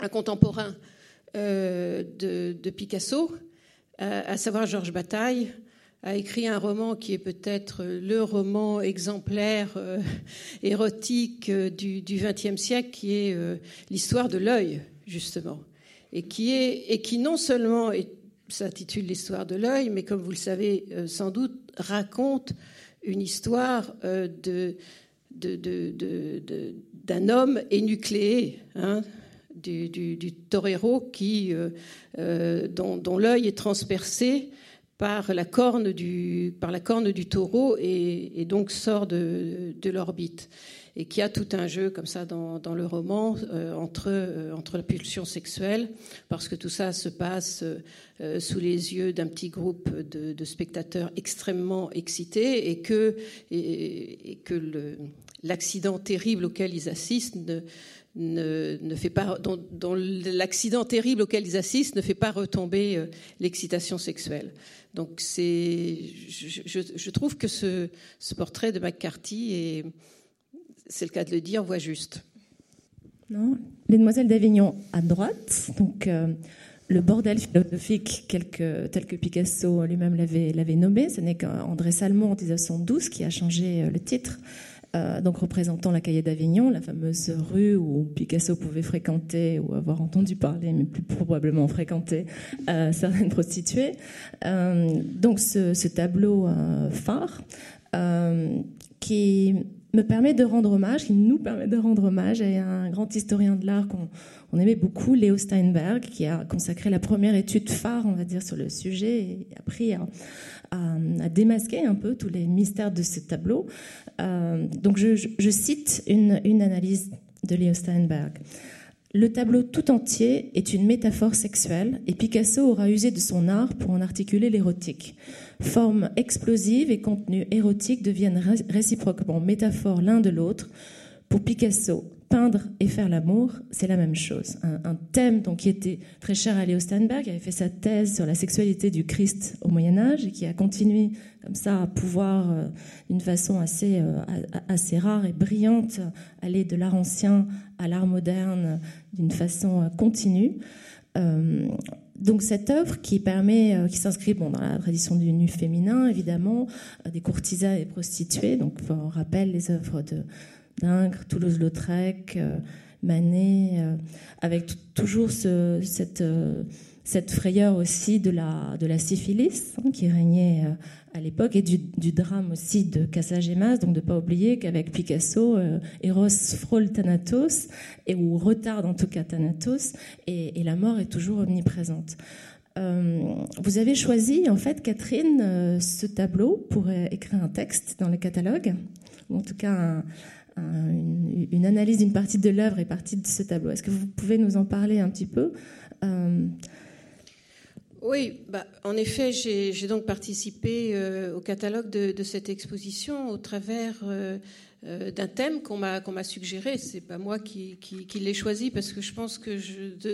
un contemporain de, Picasso, à savoir Georges Bataille, a écrit un roman qui est peut-être le roman exemplaire érotique du XXe siècle, qui est l'histoire de l'œil, justement, et qui, est, et qui non seulement s'intitule l'histoire de l'œil, mais comme vous le savez sans doute, raconte une histoire de d'un homme énucléé, hein, du, du, torero qui, euh, euh, dont, l'œil est transpercé par la corne du, par la corne du taureau et, donc sort de, de l'orbite. Et qui a tout un jeu comme ça dans, dans le roman euh, entre, entre la pulsion sexuelle, parce que tout ça se passe sous les yeux d'un petit groupe de, spectateurs extrêmement excités et que, et, que l'accident terrible auquel ils assistent ne, ne, fait pas, dont, l'accident terrible auquel ils assistent ne fait pas retomber euh, l'excitation sexuelle. Donc c'est, je, trouve que ce, portrait de McCarthy est, c'est le cas de le dire, voit juste. Non, les Demoiselles d'Avignon à droite, donc euh, le bordel philosophique tel que Picasso lui-même l'avait, l'avait nommé. Ce n'est qu'André Salmon en 1912 qui a changé euh, le titre euh, donc représentant la Cahier d'Avignon, la fameuse rue où Picasso pouvait fréquenter ou avoir entendu parler, mais plus probablement fréquenter euh, certaines prostituées. Euh, donc ce, tableau phare qui me permet de rendre hommage, qui nous permet de rendre hommage à un grand historien de l'art qu'on aimait beaucoup, Léo Steinberg, qui a consacré la première étude phare, on va dire, sur le sujet et a pris à, à, démasquer un peu tous les mystères de ce tableau. Euh, donc je, cite une, analyse de Leo Steinberg. Le tableau tout entier est une métaphore sexuelle et Picasso aura usé de son art pour en articuler l'érotique. Formes explosives et contenu érotique deviennent réciproquement métaphores l'un de l'autre. Pour Picasso, peindre et faire l'amour, c'est la même chose. Un, thème donc, qui était très cher à Léo Steinberg, qui avait fait sa thèse sur la sexualité du Christ au Moyen Âge et qui a continué comme ça à pouvoir, euh, d'une façon assez, euh, assez rare et brillante, aller de l'art ancien à l'art moderne d'une façon euh, continue. donc cette œuvre qui permet, qui s'inscrit bon, dans la tradition du nu féminin, évidemment, des courtisans et prostituées. Donc on rappelle les œuvres de d'Ingres, Toulouse-Lautrec, euh, Manet, euh, avec toujours cette, euh, cette frayeur aussi de la, syphilis hein, qui régnait à l'époque et du, drame aussi de Casagemas, donc de ne pas oublier qu'avec Picasso, Eros frôle Thanatos, et, ou retarde en tout cas Thanatos, et, la mort est toujours omniprésente. vous avez choisi, en fait, Catherine, ce tableau pour écrire un texte dans le catalogue, ou en tout cas un, une, analyse d'une partie de l'œuvre et partie de ce tableau. Est-ce que vous pouvez nous en parler un petit peu euh, Oui, bah, en effet, j'ai donc participé euh, au catalogue de, cette exposition au travers euh, euh, d'un thème qu'on m'a qu'on m'a suggéré. C'est pas moi qui, qui, l'ai choisi parce que je pense que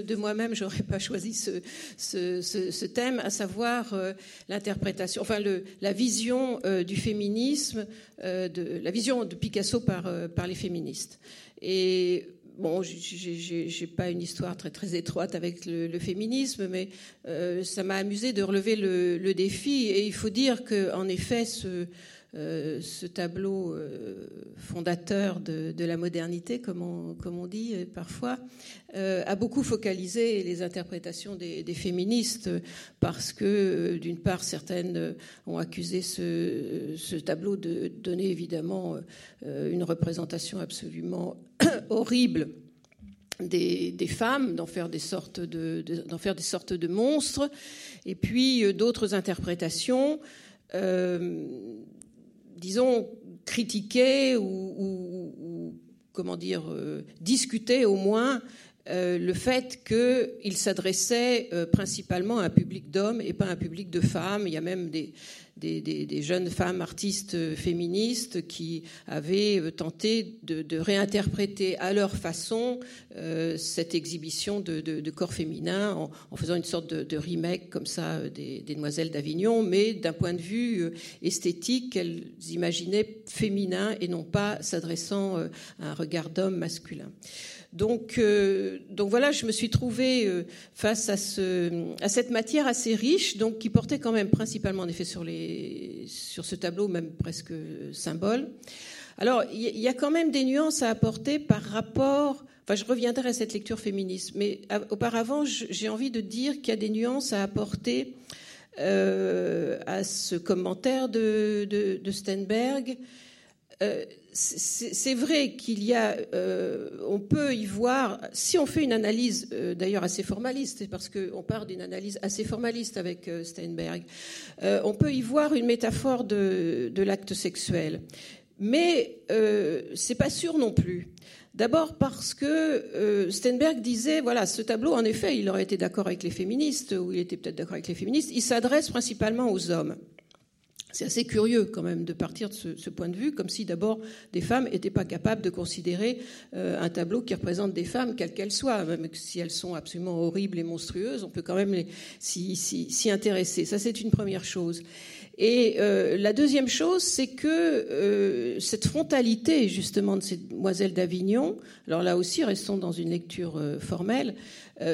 de, moi-même j'aurais pas choisi ce, ce, ce, thème, à savoir euh, l'interprétation, enfin le, la vision euh, du féminisme, de la vision de Picasso par par les féministes. Et bon, j'ai pas une histoire très très étroite avec le, féminisme, mais ça m'a amusé de relever le, le, défi. Et il faut dire que en effet, ce euh, ce tableau euh, fondateur de, la modernité, comme on, dit euh, parfois, a beaucoup focalisé les interprétations des, féministes parce que, d'une part, certaines ont accusé ce, tableau de donner évidemment une représentation absolument horrible. Des, femmes, d'en faire des sortes de monstres, et puis d'autres interprétations disons, critiquer ou, comment dire, euh, discuter au moins euh, le fait qu'il s'adressait euh, principalement à un public d'hommes et pas à un public de femmes. Il y a même des, des, jeunes femmes artistes féministes qui avaient tenté de, réinterpréter à leur façon cette exhibition de, corps féminin en, faisant une sorte de, remake comme ça des, Demoiselles d'Avignon, mais d'un point de vue esthétique, qu'elles imaginaient féminin et non pas s'adressant à un regard d'homme masculin. Donc, euh, donc voilà, je me suis trouvée euh, face à, à cette matière assez riche, donc qui portait quand même principalement en effet sur, les, sur ce tableau, même presque symbole. Alors, il y a quand même des nuances à apporter par rapport. Enfin, je reviendrai à cette lecture féministe, mais auparavant, j'ai envie de dire qu'il y a des nuances à apporter euh, à ce commentaire de, de, de Steinberg. Euh, c'est vrai qu'il y a, euh, on peut y voir, si on fait une analyse euh, d'ailleurs assez formaliste, parce qu'on part d'une analyse assez formaliste avec Steinberg, on peut y voir une métaphore de, l'acte sexuel. Mais c'est pas sûr non plus. D'abord parce que Steinberg disait, voilà, ce tableau, en effet, il aurait été d'accord avec les féministes, ou il était peut-être d'accord avec les féministes, il s'adresse principalement aux hommes. C'est assez curieux quand même de partir de ce, point de vue, comme si d'abord des femmes n'étaient pas capables de considérer euh, un tableau qui représente des femmes, quelles qu'elles soient, même si elles sont absolument horribles et monstrueuses, on peut quand même s'y intéresser. Ça, c'est une première chose. Et euh, la deuxième chose, c'est que euh, cette frontalité justement de ces demoiselles d'Avignon, alors là aussi, restons dans une lecture formelle,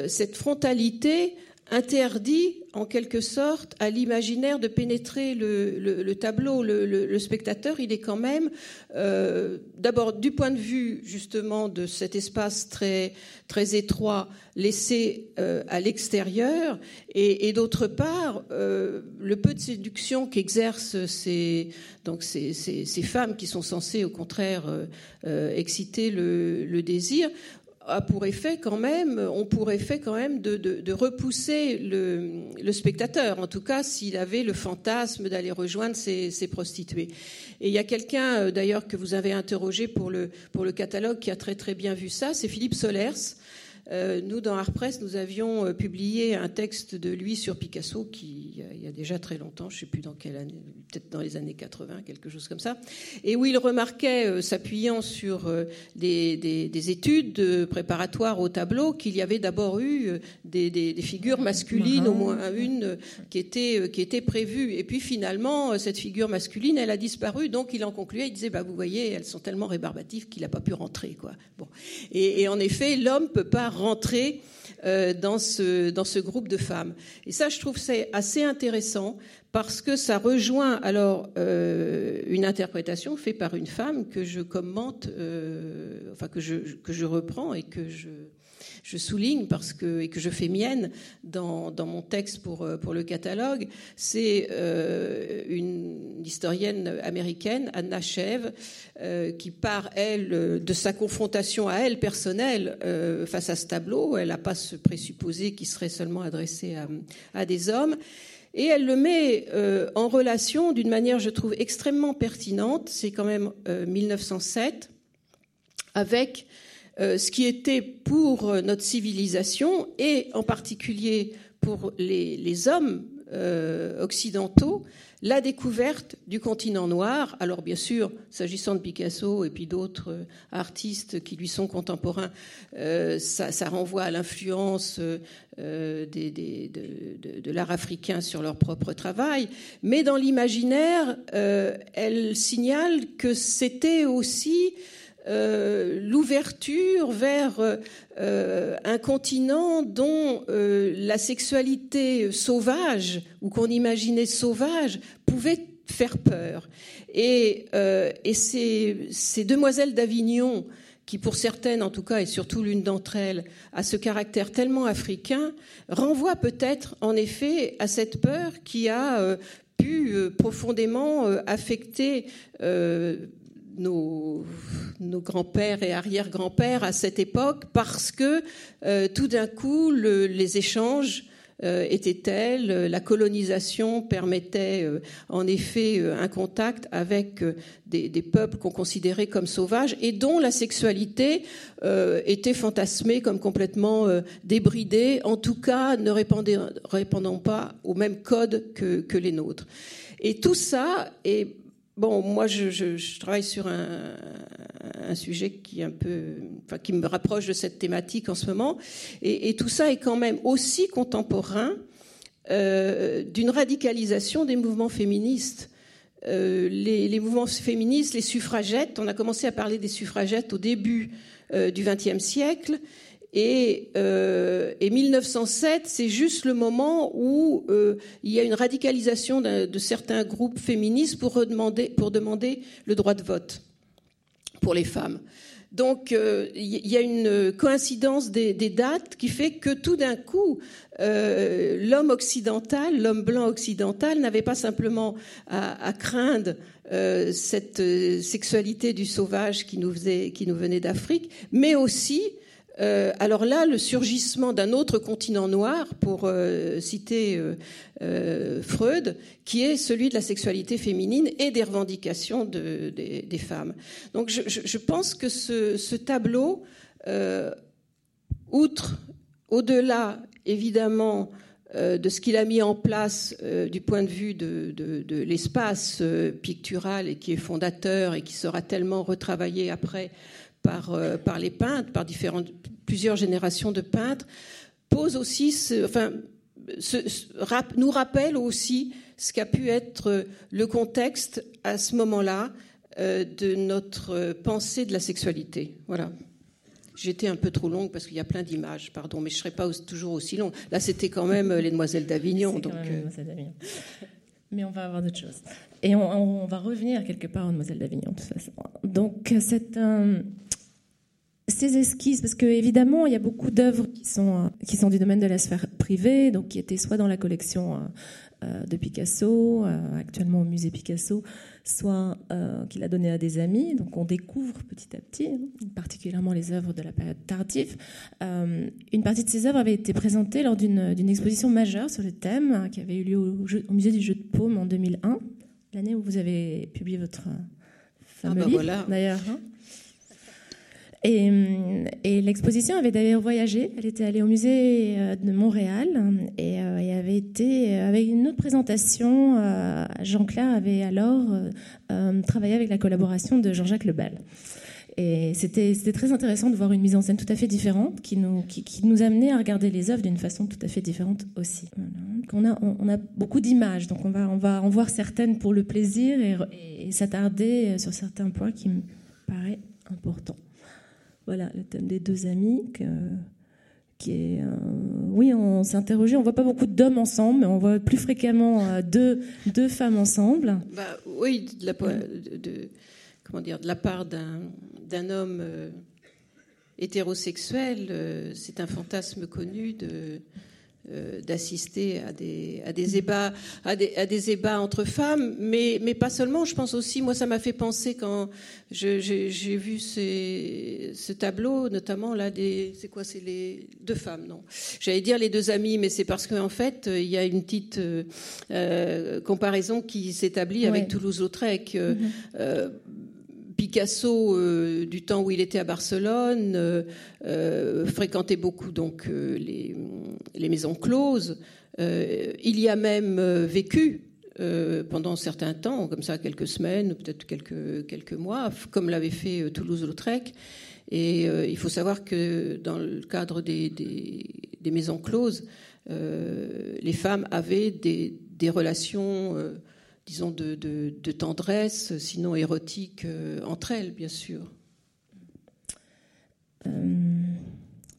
cette frontalité interdit en quelque sorte à l'imaginaire de pénétrer le, tableau. Le, spectateur, il est quand même, euh, d'abord du point de vue justement de cet espace très, très étroit laissé euh, à l'extérieur, et, d'autre part, euh, le peu de séduction qu'exercent ces, donc ces, ces, femmes qui sont censées au contraire exciter le, désir, a pour effet quand même, on pourrait effet quand même de, repousser le, spectateur, en tout cas s'il avait le fantasme d'aller rejoindre ces, prostituées. Et il y a quelqu'un euh, d'ailleurs que vous avez interrogé pour le, pour le catalogue qui a très très bien vu ça, c'est Philippe Solers, euh, nous, dans Art Press, nous avions euh, publié un texte de lui sur Picasso qui, il y a déjà très longtemps, je ne sais plus dans quelle année, peut-être dans les années 80, quelque chose comme ça, et où il remarquait, euh, s'appuyant sur des, des, études préparatoires au tableau, qu'il y avait d'abord eu des, figures masculines, au moins une, qui était, qui était prévue. Et puis finalement, cette figure masculine, elle a disparu, donc il en concluait, il disait, bah, vous voyez, elles sont tellement rébarbatives qu'il n'a pas pu rentrer. Quoi. Bon. Et, et en effet, l'homme peut pas rentrer euh, dans, ce, dans ce groupe de femmes. Et ça, je trouve c'est assez intéressant parce que ça rejoint alors euh, une interprétation faite par une femme que je commente, euh, enfin que je, que je reprends et que je, je souligne parce que, et que je fais mienne dans, dans mon texte pour, euh, pour le catalogue, c'est euh, une historienne américaine, Anna Shev, euh, qui part, elle, de sa confrontation à elle personnelle face à ce tableau. Elle n'a pas ce présupposé qui serait seulement adressé à, à des hommes. Et elle le met en relation d'une manière, je trouve, extrêmement pertinente. C'est quand même 1907 avec ce qui était pour euh, notre civilisation et en particulier pour les, hommes euh, occidentaux la découverte du continent noir. Alors bien sûr, s'agissant de Picasso et puis d'autres artistes qui lui sont contemporains, ça, renvoie à l'influence de l'art africain sur leur propre travail. Mais dans l'imaginaire, elle signale que c'était aussi euh, l'ouverture vers euh, un continent dont euh, la sexualité sauvage, ou qu'on imaginait sauvage, pouvait faire peur. Et, ces, ces, demoiselles d'Avignon, qui pour certaines en tout cas, et surtout l'une d'entre elles, a ce caractère tellement africain, renvoient peut-être en effet à cette peur qui a pu profondément affecter nos, grands-pères et arrière-grands-pères à cette époque parce que euh, tout d'un coup, les échanges euh, étaient tels, la colonisation permettait euh, en effet un contact avec des, peuples qu'on considérait comme sauvages et dont la sexualité était fantasmée comme complètement débridée, en tout cas ne répondant, pas au même code que les nôtres. Et tout ça est Bon, moi, je, travaille sur un, sujet qui me rapproche de cette thématique en ce moment, et, tout ça est quand même aussi contemporain euh, d'une radicalisation des mouvements féministes. Euh, les, mouvements féministes, les suffragettes, on a commencé à parler des suffragettes au début euh, du XXe siècle, et, euh, et 1907, c'est juste le moment où euh, il y a une radicalisation de certains groupes féministes pour, demander le droit de vote pour les femmes. Donc euh, il y a une coïncidence des, dates qui fait que tout d'un coup, euh, l'homme occidental, l'homme blanc occidental, n'avait pas simplement à, craindre cette sexualité du sauvage qui nous venait d'Afrique, mais aussi euh, alors là, le surgissement d'un autre continent noir, pour euh, citer euh, Freud, qui est celui de la sexualité féminine et des revendications des, femmes. Donc je, pense que ce, tableau, outre, au-delà évidemment de ce qu'il a mis en place du point de vue de, de l'espace pictural et qui est fondateur et qui sera tellement retravaillé après par, euh, par les peintres, par différentes, plusieurs générations de peintres, pose aussi, ce, enfin, ce, nous rappelle aussi ce qu'a pu être le contexte à ce moment-là euh, de notre pensée de la sexualité. Voilà. J'étais un peu trop longue parce qu'il y a plein d'images, pardon, mais je ne serai pas toujours aussi longue. Là, c'était quand même Les Demoiselles d'Avignon. Donc, euh, Mais on va avoir d'autres choses. Et on, va revenir quelque part aux Demoiselles d'Avignon, de toute façon. Donc, c'est un ces esquisses, parce que évidemment, il y a beaucoup d'œuvres qui sont, qui sont du domaine de la sphère privée, donc qui étaient soit dans la collection euh, euh, de Picasso, euh, actuellement au musée Picasso, soit qu'il a donné à des amis. Donc on découvre petit à petit, hein, particulièrement les œuvres de la période tardive. une partie de ces œuvres avait été présentée lors d'une exposition majeure sur le thème hein, qui avait eu lieu au, musée du jeu de paume en 2001, l'année où vous avez publié votre fameux ah bah livre, d'ailleurs. Hein. Et, et l'exposition avait d'ailleurs voyagé. Elle était allée au musée euh, de Montréal et, euh, et avait été avec une autre présentation. Euh, Jean-Claire avait alors travaillé avec la collaboration de Jean-Jacques Lebel. Et c'était très intéressant de voir une mise en scène tout à fait différente qui nous, amenait à regarder les œuvres d'une façon tout à fait différente aussi. On, a, beaucoup d'images, donc on va, on va en voir certaines pour le plaisir et, et s'attarder sur certains points qui me paraissent importants. Voilà, le thème des deux amis, qui est. Euh, oui, on s'est interrogé. On voit pas beaucoup d'hommes ensemble, mais on voit plus fréquemment euh, deux, deux femmes ensemble. Bah, oui, de la, de, comment dire, de la part d'un homme euh, hétérosexuel, c'est un fantasme connu de euh, d'assister à des, à des ébats à des, à des ébats entre femmes, mais, mais pas seulement. Je pense aussi, moi, ça m'a fait penser quand j'ai vu ces, ce tableau, notamment là des, c'est quoi, c'est les deux femmes, non J'allais dire les deux amies, mais c'est parce qu'en fait, il y a une petite euh, comparaison qui s'établit avec Toulouse-Lautrec. Euh, Picasso, euh, du temps où il était à Barcelone, euh, euh, fréquentait beaucoup donc les, maisons closes. il y a même vécu pendant un certain temps, comme ça quelques semaines, peut-être quelques, quelques mois, comme l'avait fait Toulouse-Lautrec. Et il faut savoir que dans le cadre des, maisons closes, les femmes avaient des, des relations disons, de, tendresse, sinon érotique, euh, entre elles, bien sûr. Euh,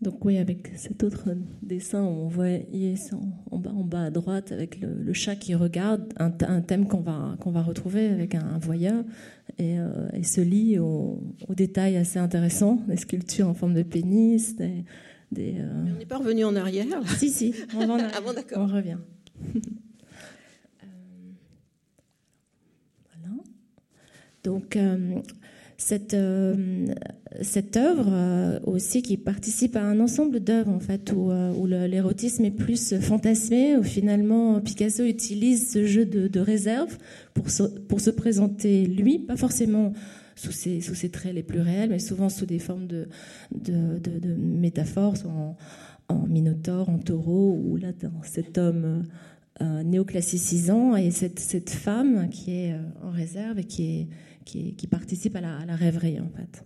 donc oui, avec cet autre dessin, on voit en bas, en bas à droite avec le, chat qui regarde, un, thème qu'on va, qu'on va retrouver avec un, voyeur, et, euh, et ce lit aux détails assez intéressants, des sculptures en forme de pénis, des... des on n'est pas revenu en arrière Si, si, on, va ah bon, on revient. Donc, euh, cette, euh, cette œuvre euh, aussi qui participe à un ensemble d'œuvres en fait où, l'érotisme est plus fantasmé, où finalement Picasso utilise ce jeu de, réserve pour se, pour se présenter lui, pas forcément sous ses, sous ses traits les plus réels, mais souvent sous des formes de, de, métaphores, en, en minotaure, en taureau, ou là, dans cet homme néoclassicisant et cette, cette, femme qui est en réserve et qui, est, qui, qui participe à la, rêverie en fait.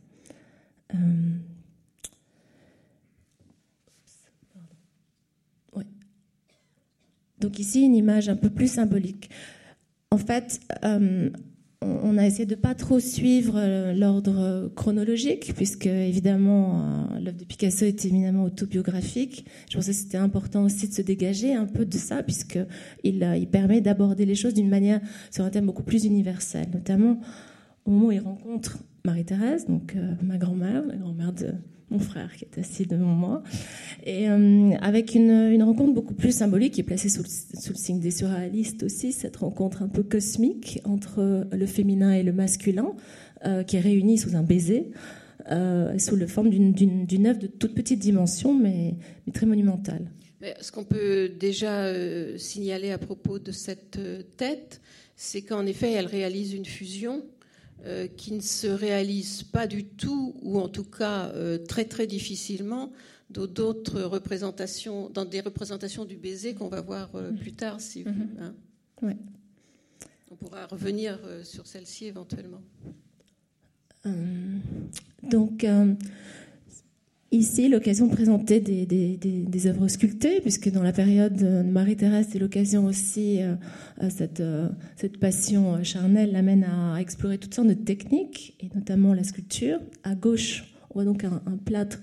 Donc ici, une image un peu plus symbolique. En fait, euh, on a essayé de pas trop suivre euh, l'ordre chronologique, puisque évidemment euh, l'œuvre de Picasso est éminemment autobiographique. Je pensais que c'était important aussi de se dégager un peu de ça, puisque il, il permet d'aborder les choses d'une manière sur un thème beaucoup plus universel, notamment au moment où il rencontre Marie-Thérèse, donc ma grand-mère, la grand-mère de mon frère qui est assis devant moi, et euh, avec une, rencontre beaucoup plus symbolique est placée sous le, signe des surréalistes aussi, cette rencontre un peu cosmique entre le féminin et le masculin, euh, qui est réunie sous un baiser, euh, sous la forme d'une œuvre de toute petite dimension, mais, très monumentale. Ce qu'on peut déjà euh, signaler à propos de cette euh, tête, c'est qu'en effet, elle réalise une fusion euh, qui ne se réalise pas du tout, ou en tout cas euh, très très difficilement, d'autres représentations, dans des représentations du baiser qu'on va voir euh, plus tard. Si vous, mm-hmm. hein. On pourra revenir sur celle-ci éventuellement. donc, Ici, l'occasion de présenter des, œuvres sculptées, puisque dans la période de Marie-Thérèse, c'est l'occasion aussi, euh, cette, euh, cette passion charnelle l'amène à explorer toutes sortes de techniques, et notamment la sculpture. À gauche, on voit donc un, plâtre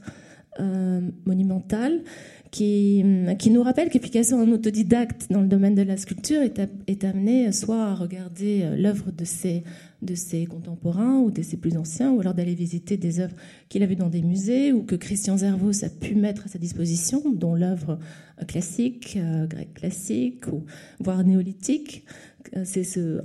euh, monumental qui, nous rappelle Picasso, un autodidacte dans le domaine de la sculpture, est, est amené soit à regarder l'œuvre de ses contemporains ou de ses plus anciens, ou alors d'aller visiter des œuvres qu'il a vues dans des musées ou que Christian Zervos a pu mettre à sa disposition, dont l'œuvre classique, euh, grecque classique, ou voire néolithique. Euh, c'est ce,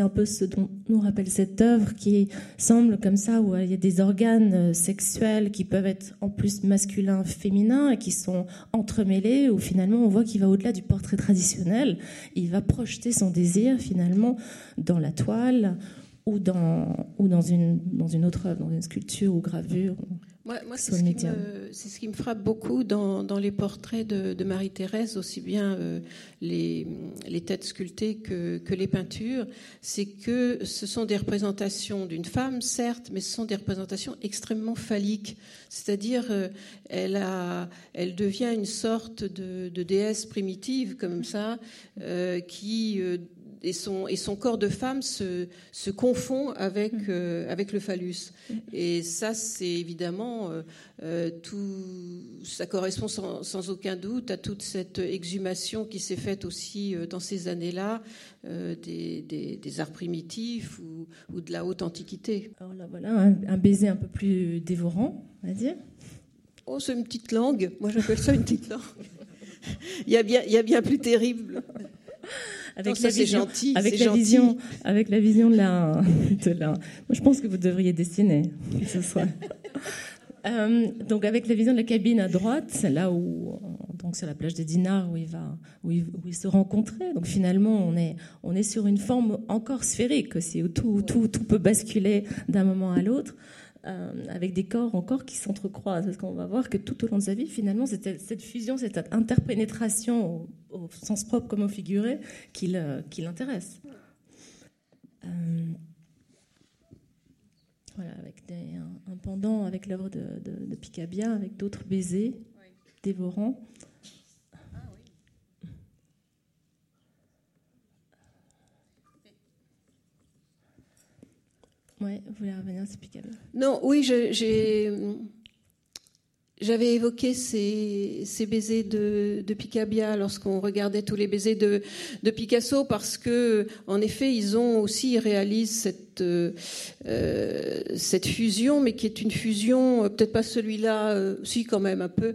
un peu ce dont nous rappelle cette œuvre qui semble comme ça où il y a des organes euh, sexuels qui peuvent être en plus masculins, féminins et qui sont entremêlés où finalement on voit qu'il va au-delà du portrait traditionnel. Il va projeter son désir finalement dans la toile ou dans, ou dans, une, dans une autre œuvre, dans une sculpture ou gravure. Moi, c'est ce, qui me frappe beaucoup dans, les portraits de, Marie-Thérèse, aussi bien euh, les, têtes sculptées que, les peintures, c'est que ce sont des représentations d'une femme, certes, mais ce sont des représentations extrêmement phalliques. C'est-à-dire, euh, elle, elle devient une sorte de, déesse primitive, comme ça, euh, qui et son, et son corps de femme se, se confond avec, mm. euh, avec le phallus. Mm. Et ça, c'est évidemment euh, euh, tout. Ça correspond sans, sans, aucun doute à toute cette exhumation qui s'est faite aussi dans ces années-là des, des, arts primitifs ou, ou, de la haute antiquité. Alors là, voilà un, baiser un peu plus dévorant, on va dire. Oh, c'est une petite langue. Moi, j'appelle ça une petite langue. il, y a bien, il y a bien plus terrible avec la vision, gentil, avec la vision, avec la vision de la, de la. Moi, je pense que vous devriez dessiner ce soit. Euh, donc avec la vision de la cabine à droite, là où donc sur la plage des Dinars où il va où il, où il, se rencontrait. Donc finalement on est on est sur une forme encore sphérique aussi où tout tout, tout peut basculer d'un moment à l'autre. Euh, avec des corps encore qui s'entrecroisent. Parce qu'on va voir que tout au long de sa vie, finalement, c'était cette fusion, cette interpénétration au, sens propre comme au figuré qui l'intéresse. Euh, voilà, avec un, pendant avec l'œuvre de, de, Picabia, avec d'autres baisers dévorants. Oui, vous voulez revenir, c'est Picabia Non, oui, j'avais évoqué ces, baisers de, de Picabia lorsqu'on regardait tous les baisers de, de, Picasso parce que, en effet, ils ont aussi ils réalisent cette euh, cette fusion, mais qui est une fusion, euh, peut-être pas celui-là, euh, si quand même un peu,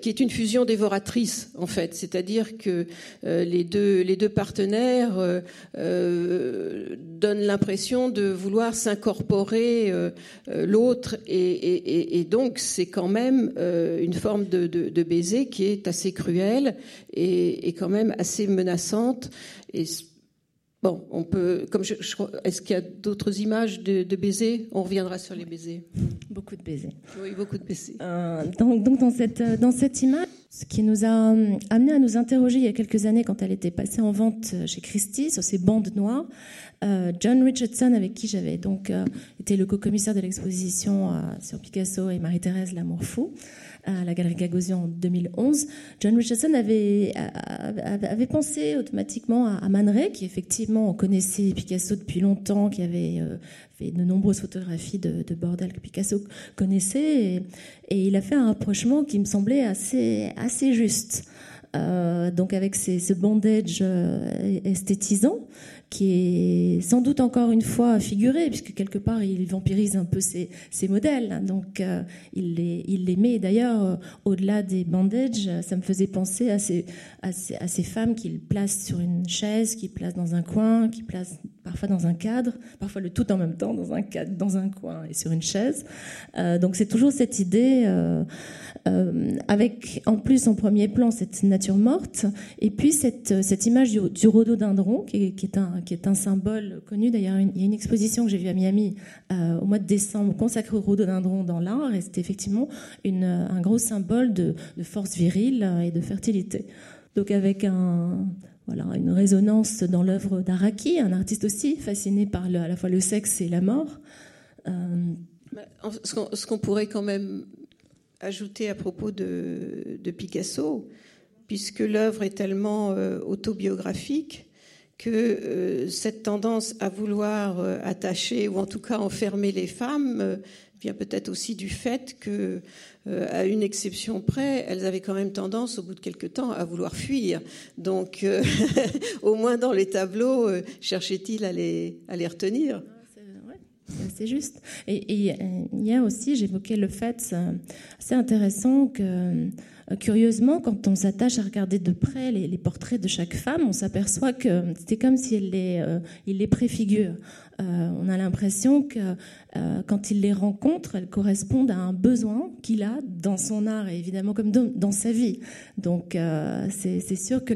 qui est une fusion dévoratrice en fait. C'est-à-dire que les deux partenaires donnent l'impression de vouloir s'incorporer l'autre et, donc c'est quand même euh, une forme de, baiser qui est assez cruelle et, et, quand même assez menaçante. Et Bon, on peut, comme je, est-ce qu'il y a d'autres images de, baisers? On reviendra sur les baisers. Beaucoup de baisers. Oui, beaucoup de baisers. Euh, donc, dans cette dans cette image, ce qui nous a euh, amené à nous interroger il y a quelques années quand elle était passée en vente chez Christie sur ces bandes noires, euh, John Richardson avec qui j'avais donc été le co-commissaire de l'exposition sur Picasso et Marie-Thérèse L'amour fou à la Galerie Gagosian en 2011, John Richardson avait, pensé automatiquement à, Man qui effectivement connaissait Picasso depuis longtemps, qui avait euh, fait de nombreuses photographies de, bordel que Picasso connaissait, et, il a fait un rapprochement qui me semblait assez, assez juste. Euh, donc avec ce bandage euh, esthétisant, qui est sans doute encore une fois figuré, puisque quelque part il vampirise un peu ses, modèles. Donc euh, il, les, il les met. D'ailleurs, euh, au-delà des bandages, ça me faisait penser à ces, à ces, à ces femmes qu'il place sur une chaise, qu'il place dans un coin, qu'il place parfois dans un cadre, parfois le tout en même temps dans un cadre, dans un coin et sur une chaise. Donc c'est toujours cette idée, avec en plus en premier plan cette nature morte, et puis cette, cette image du, du rhododendron qui est, un, qui est un symbole connu. D'ailleurs, il y a une exposition que j'ai vue à Miami au mois de décembre consacrée au rhododendron dans l'art, et c'était effectivement une, un gros symbole de, force virile et de fertilité. Donc avec un voilà, une résonance dans l'œuvre d'Araki, un artiste aussi fasciné par le, à la fois le sexe et la mort. Euh, ce qu'on pourrait quand même ajouter à propos de, Picasso, puisque l'œuvre est tellement euh, autobiographique, que euh, cette tendance à vouloir attacher ou en tout cas enfermer les femmes vient peut-être aussi du fait que euh, à une exception près, elles avaient quand même tendance, au bout de quelque temps, à vouloir fuir. Donc, euh, au moins dans les tableaux, euh, cherchait-il à les, à les retenir? C'est juste. Et, y a aussi, j'évoquais le fait, c'est intéressant que, curieusement, quand on s'attache à regarder de près les, portraits de chaque femme, on s'aperçoit que c'était comme si les, il les préfigure. Euh, on a l'impression que euh, quand il les rencontre, elles correspondent à un besoin qu'il a dans son art et évidemment comme dans, sa vie. Donc euh, c'est sûr que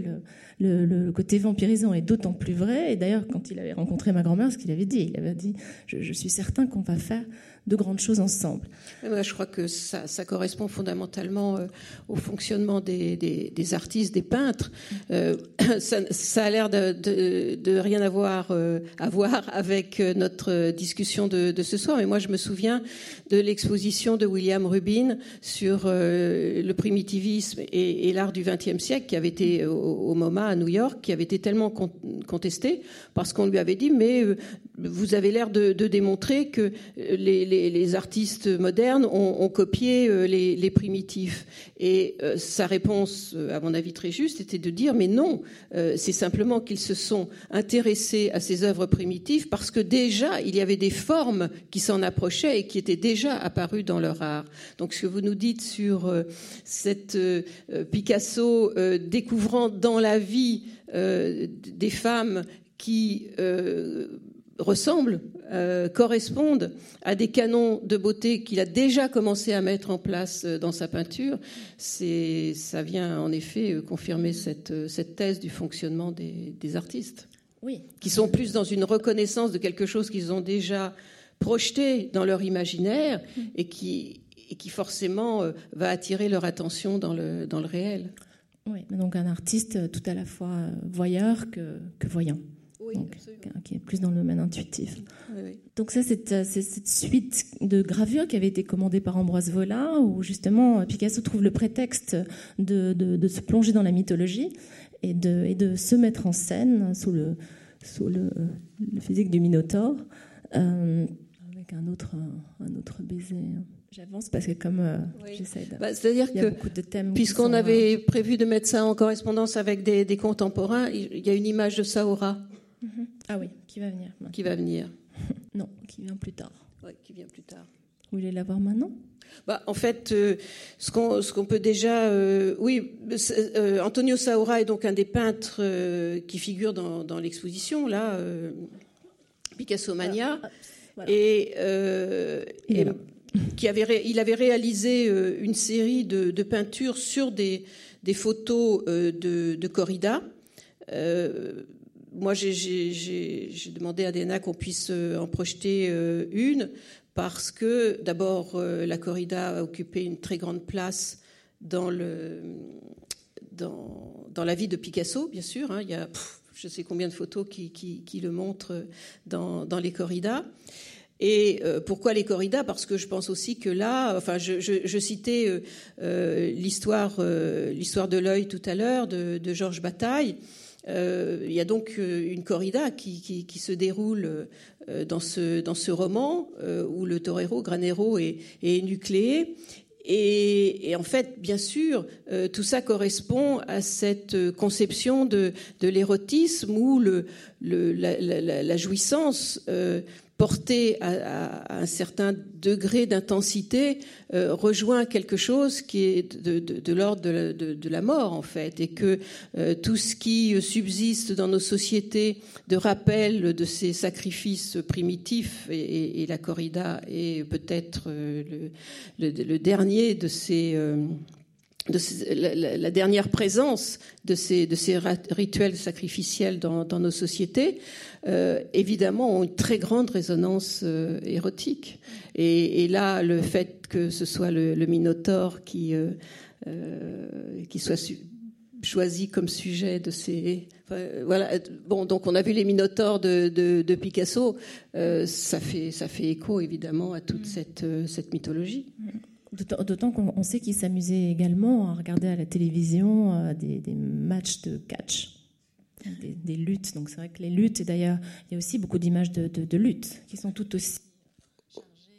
le, côté vampirisant est d'autant plus vrai. Et d'ailleurs, quand il avait rencontré ma grand-mère, ce qu'il avait dit, il avait dit, je suis certain qu'on va faire de grandes choses ensemble. Je crois que ça, correspond fondamentalement euh, au fonctionnement des, artistes, des peintres. Euh, ça, a l'air de, rien avoir euh, à voir avec notre discussion de, ce soir, mais moi je me souviens de l'exposition de William Rubin sur le primitivisme et, l'art du XXe siècle qui avait été au, MoMA à New York, qui avait été tellement contesté parce qu'on lui avait dit mais vous avez l'air de, démontrer que les, artistes modernes ont, copié euh, les, primitifs. Et euh, sa réponse, euh, à mon avis très juste, était de dire mais non, c'est simplement qu'ils se sont intéressés à ces œuvres primitives parce que déjà il y avait des formes qui s'en approchaient et qui étaient déjà apparues dans leur art. Donc ce que vous nous dites sur cette Picasso découvrant dans la vie des femmes qui ressemblent, euh, correspondent à des canons de beauté qu'il a déjà commencé à mettre en place euh, dans sa peinture, c'est, ça vient en effet euh, confirmer cette, cette thèse du fonctionnement des, des, artistes. Oui. Qui sont plus dans une reconnaissance de quelque chose qu'ils ont déjà projeté dans leur imaginaire et qui, et qui forcément va attirer leur attention dans le, dans le réel. Oui, donc un artiste tout à la fois voyeur que, que voyant qui est plus dans le domaine intuitif. Donc ça, euh, c'est cette suite de gravures qui avait été commandée par Ambroise Vola, où justement Picasso trouve le prétexte de, de, se plonger dans la mythologie et de, et de se mettre en scène sous le, sous le, le physique du Minotaure, euh, avec un autre, un autre baiser. J'avance parce que comme euh, j'essaie de... Bah, c'est-à-dire que, puisqu'on avait prévu de mettre ça en correspondance avec des, des contemporains, il y a une image de Saora. Ah oui, qui va venir. Qui va venir Non, qui vient plus tard. Oui, qui vient plus tard. Vous voulez l'avoir maintenant? Bah, en fait, euh, ce qu'on peut déjà, euh, oui, euh, Antonio Saura est donc un des peintres qui figure dans, l'exposition là, Picasso Mania, ah, et, qui avait, il avait réalisé une série de, peintures sur des, des photos de, de corrida moi, j'ai demandé à DNA qu'on puisse en projeter une parce que d'abord, la corrida a occupé une très grande place dans, la vie de Picasso, bien sûr. Hein. il y a je sais combien de photos qui, le montrent dans, les corridas. Et euh, pourquoi les corridas? Parce que je pense aussi que là, enfin, je, citais euh, euh l'histoire, euh, de l'œil tout à l'heure de, Georges Bataille. Il y a donc une corrida qui, se déroule dans ce, dans ce roman où le torero Granero est, est nucléé et, en fait, bien sûr, euh, tout ça correspond à cette conception de, l'érotisme où le, la, jouissance euh, porté à, un certain degré d'intensité euh, rejoint quelque chose qui est de, l'ordre de, la mort en fait et que euh, tout ce qui subsiste dans nos sociétés de rappel de ces sacrifices primitifs et, la corrida est peut-être euh, le, dernier de ces de la, dernière présence de ces, de ces rituels sacrificiels dans, nos sociétés, euh, évidemment, ont une très grande résonance euh, érotique. Et, là, le fait que ce soit le, Minotaure qui, euh, qui soit choisi comme sujet de ces. voilà. Bon, donc on a vu les Minotaures de, de, Picasso. ça, fait, ça fait écho, évidemment, à toute mm. cette, cette mythologie. D'autant qu'on sait qu'il s'amusait également à regarder à la télévision euh, des, matchs de catch, des, luttes. Donc c'est vrai que les luttes, et d'ailleurs, il y a aussi beaucoup d'images de, luttes qui sont toutes aussi.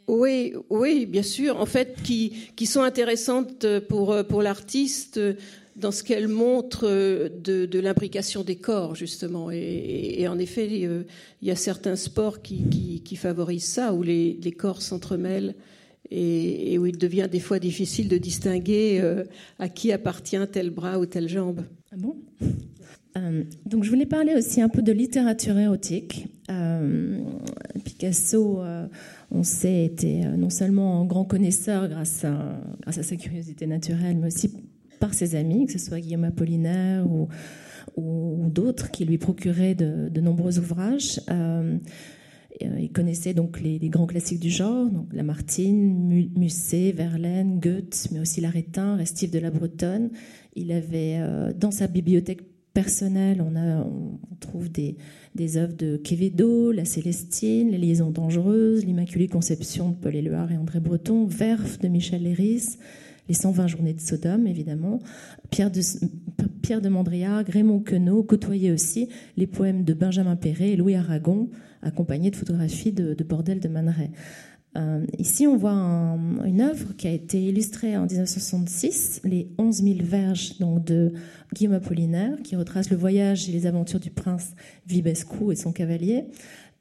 Oui, oui, bien sûr. En fait, qui, qui sont intéressantes pour, pour l'artiste dans ce qu'elles montrent de, l'imbrication des corps, justement. Et, en effet, il y a certains sports qui, qui, favorisent ça, où les corps s'entremêlent et, où il devient des fois difficile de distinguer euh, à qui appartient tel bras ou telle jambe. Ah bon? Euh, donc je voulais parler aussi un peu de littérature érotique. Euh, Picasso, on sait, était non seulement un grand connaisseur grâce à, sa curiosité naturelle, mais aussi par ses amis, que ce soit Guillaume Apollinaire ou, d'autres qui lui procuraient de nombreux ouvrages. Euh, il connaissait donc les, grands classiques du genre, donc Lamartine, Musset, Verlaine, Goethe, mais aussi l'Arétin, Restif de la Bretonne. Il avait euh, dans sa bibliothèque personnelle, on, trouve des, des œuvres de Quevedo, La Célestine, Les Liaisons dangereuses, L'Immaculée Conception de Paul Éluard et André Breton, Verf de Michel Léris, Les 120 journées de Sodome, évidemment, Pierre de, Pierre de Mondriac, Raymond Queneau, côtoyait aussi les poèmes de Benjamin Perret et Louis Aragon, accompagné de photographies de, Bordel de Man euh, ici, on voit une œuvre qui a été illustrée en 1966, Les 11 000 verges donc, de Guillaume Apollinaire, qui retrace le voyage et les aventures du prince Vibescu et son cavalier.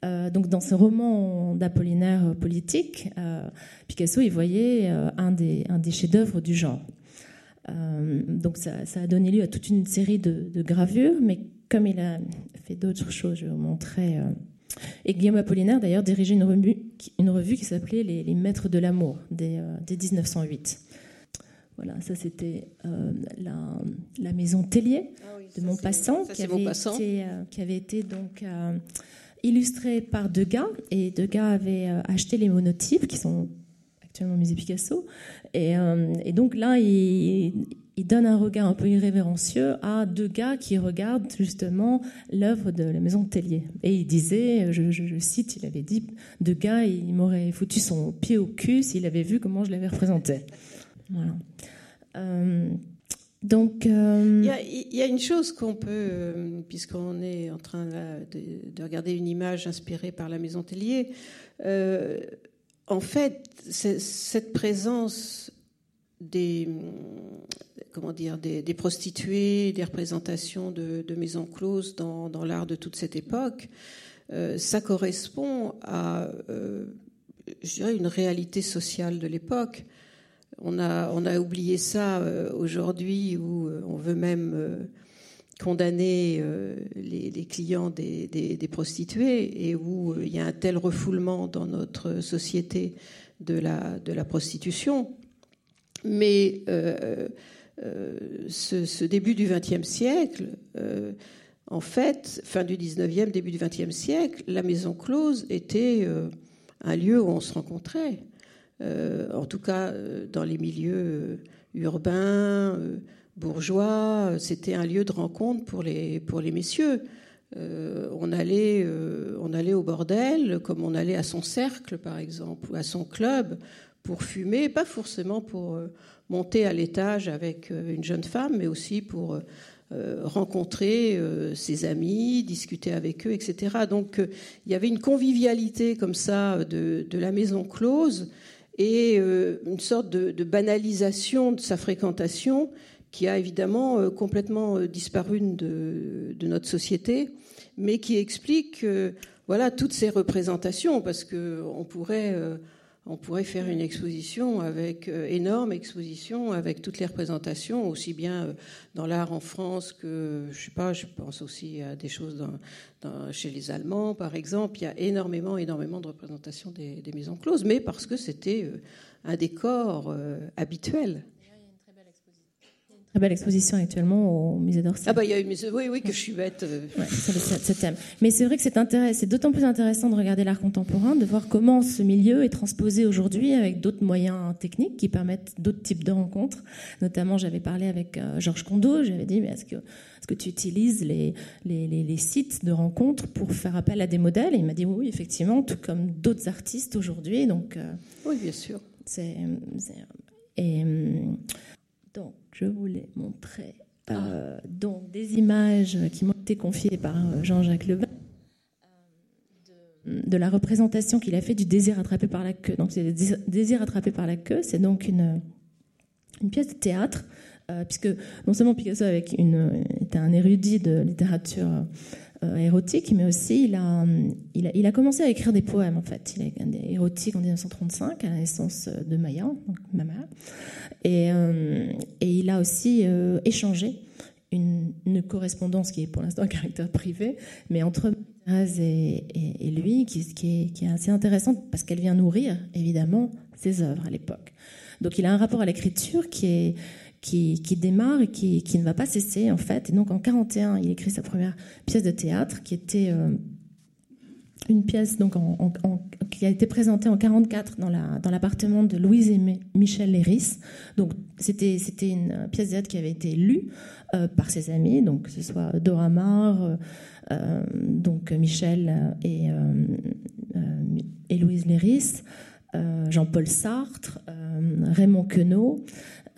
Euh, donc, dans ce roman d'Apollinaire politique, euh, Picasso y voyait un des chefs-d'œuvre du genre. Donc, ça, a donné lieu à toute une série de, de gravures, mais comme il a fait d'autres choses, je vais vous montrer et Guillaume Apollinaire, d'ailleurs, dirigeait une revue, une revue qui s'appelait les, Maîtres de l'amour, dès, 1908. Euh, voilà, ça c'était euh, la, maison Tellier ah de Montpassant, qui, avait Été, euh, qui avait été donc illustrée par Degas. Et Degas avait acheté les monotypes qui sont actuellement au musée Picasso. Et, et donc là, il, donne un regard un peu irrévérencieux à deux gars qui regardent justement l'œuvre de la maison de Tellier. Et il disait, je, cite, il avait dit, deux gars, il m'aurait foutu son pied au cul s'il avait vu comment je l'avais représenté. Voilà. Euh, donc, euh, il, y a, une chose qu'on peut, euh, puisqu'on est en train de, regarder une image inspirée par la maison Tellier, en fait, cette présence des, comment dire, des, prostituées, des représentations de, maisons closes dans, l'art de toute cette époque, euh, ça correspond à, euh, une réalité sociale de l'époque. On a, on a oublié ça euh, aujourd'hui où on veut même condamner les, clients des, prostituées et où il y a un tel refoulement dans notre société de la, prostitution. Mais euh, ce, début du XXe siècle, euh, en fait, fin du 19e, début du 20e siècle, la maison close était un lieu où on se rencontrait. en tout cas, dans les milieux urbains, bourgeois, c'était un lieu de rencontre pour les, pour les messieurs. on, allait, on allait au bordel comme on allait à son cercle, par exemple, ou à son club pour fumer, pas forcément pour euh, monter à l'étage avec euh, une jeune femme, mais aussi pour euh, rencontrer ses amis, discuter avec eux, etc. Donc il y avait une convivialité comme ça de, la maison close et une sorte de, banalisation de sa fréquentation qui a évidemment complètement disparu de, de, notre société, mais qui explique voilà toutes ces représentations, parce qu'on pourrait on pourrait faire une exposition avec euh, énorme exposition avec toutes les représentations, aussi bien euh, dans l'art en France que je sais pas, je pense aussi à des choses chez les Allemands par exemple. Il y a énormément, énormément de représentations des, maisons closes, mais parce que c'était euh, un décor habituel très belle exposition actuellement au musée d'Orsay. Ah bah il y a une musée, oui, oui, que je suis bête. Euh. Ouais, ce, thème. Mais c'est vrai que c'est d'autant plus intéressant de regarder l'art contemporain, de voir comment ce milieu est transposé aujourd'hui avec d'autres moyens techniques qui permettent d'autres types de rencontres. Notamment, j'avais parlé avec euh, Georges Condo, j'avais dit, mais est-ce que, est-ce que tu utilises les, les, les, sites de rencontres pour faire appel à des modèles? Et il m'a dit, oui, effectivement, tout comme d'autres artistes aujourd'hui. Donc, euh, oui, bien sûr. C'est, et donc, je voulais montrer euh, ah. donc, des images qui m'ont été confiées par euh, Jean-Jacques Lebin euh, de, la représentation qu'il a fait du désir attrapé par la queue. Donc, c'est le désir attrapé par la queue, c'est donc une, une pièce de théâtre, puisque non seulement Picasso avec une, était un érudit de littérature euh, érotique, mais aussi il a, il a, commencé à écrire des poèmes en fait. Il des érotiques en 1935 à la naissance de Maya, donc ma mère, et, euh, il a aussi euh, échangé une, correspondance qui est pour l'instant un caractère privé, mais entre Thérèse et, lui, est, qui, est, assez intéressante parce qu'elle vient nourrir évidemment ses œuvres à l'époque. Donc il a un rapport à l'écriture qui est qui, démarre et qui, ne va pas cesser en fait. Et donc en 41, il écrit sa première pièce de théâtre qui était euh, une pièce donc qui a été présentée en 44 dans, la, dans l'appartement de Louise et Michel Léris. Donc c'était, c'était une pièce de théâtre qui avait été lue euh, par ses amis, donc que ce soit Dora Maar, euh, donc Michel et, et Louise Léris. Jean-Paul Sartre, Raymond Queneau,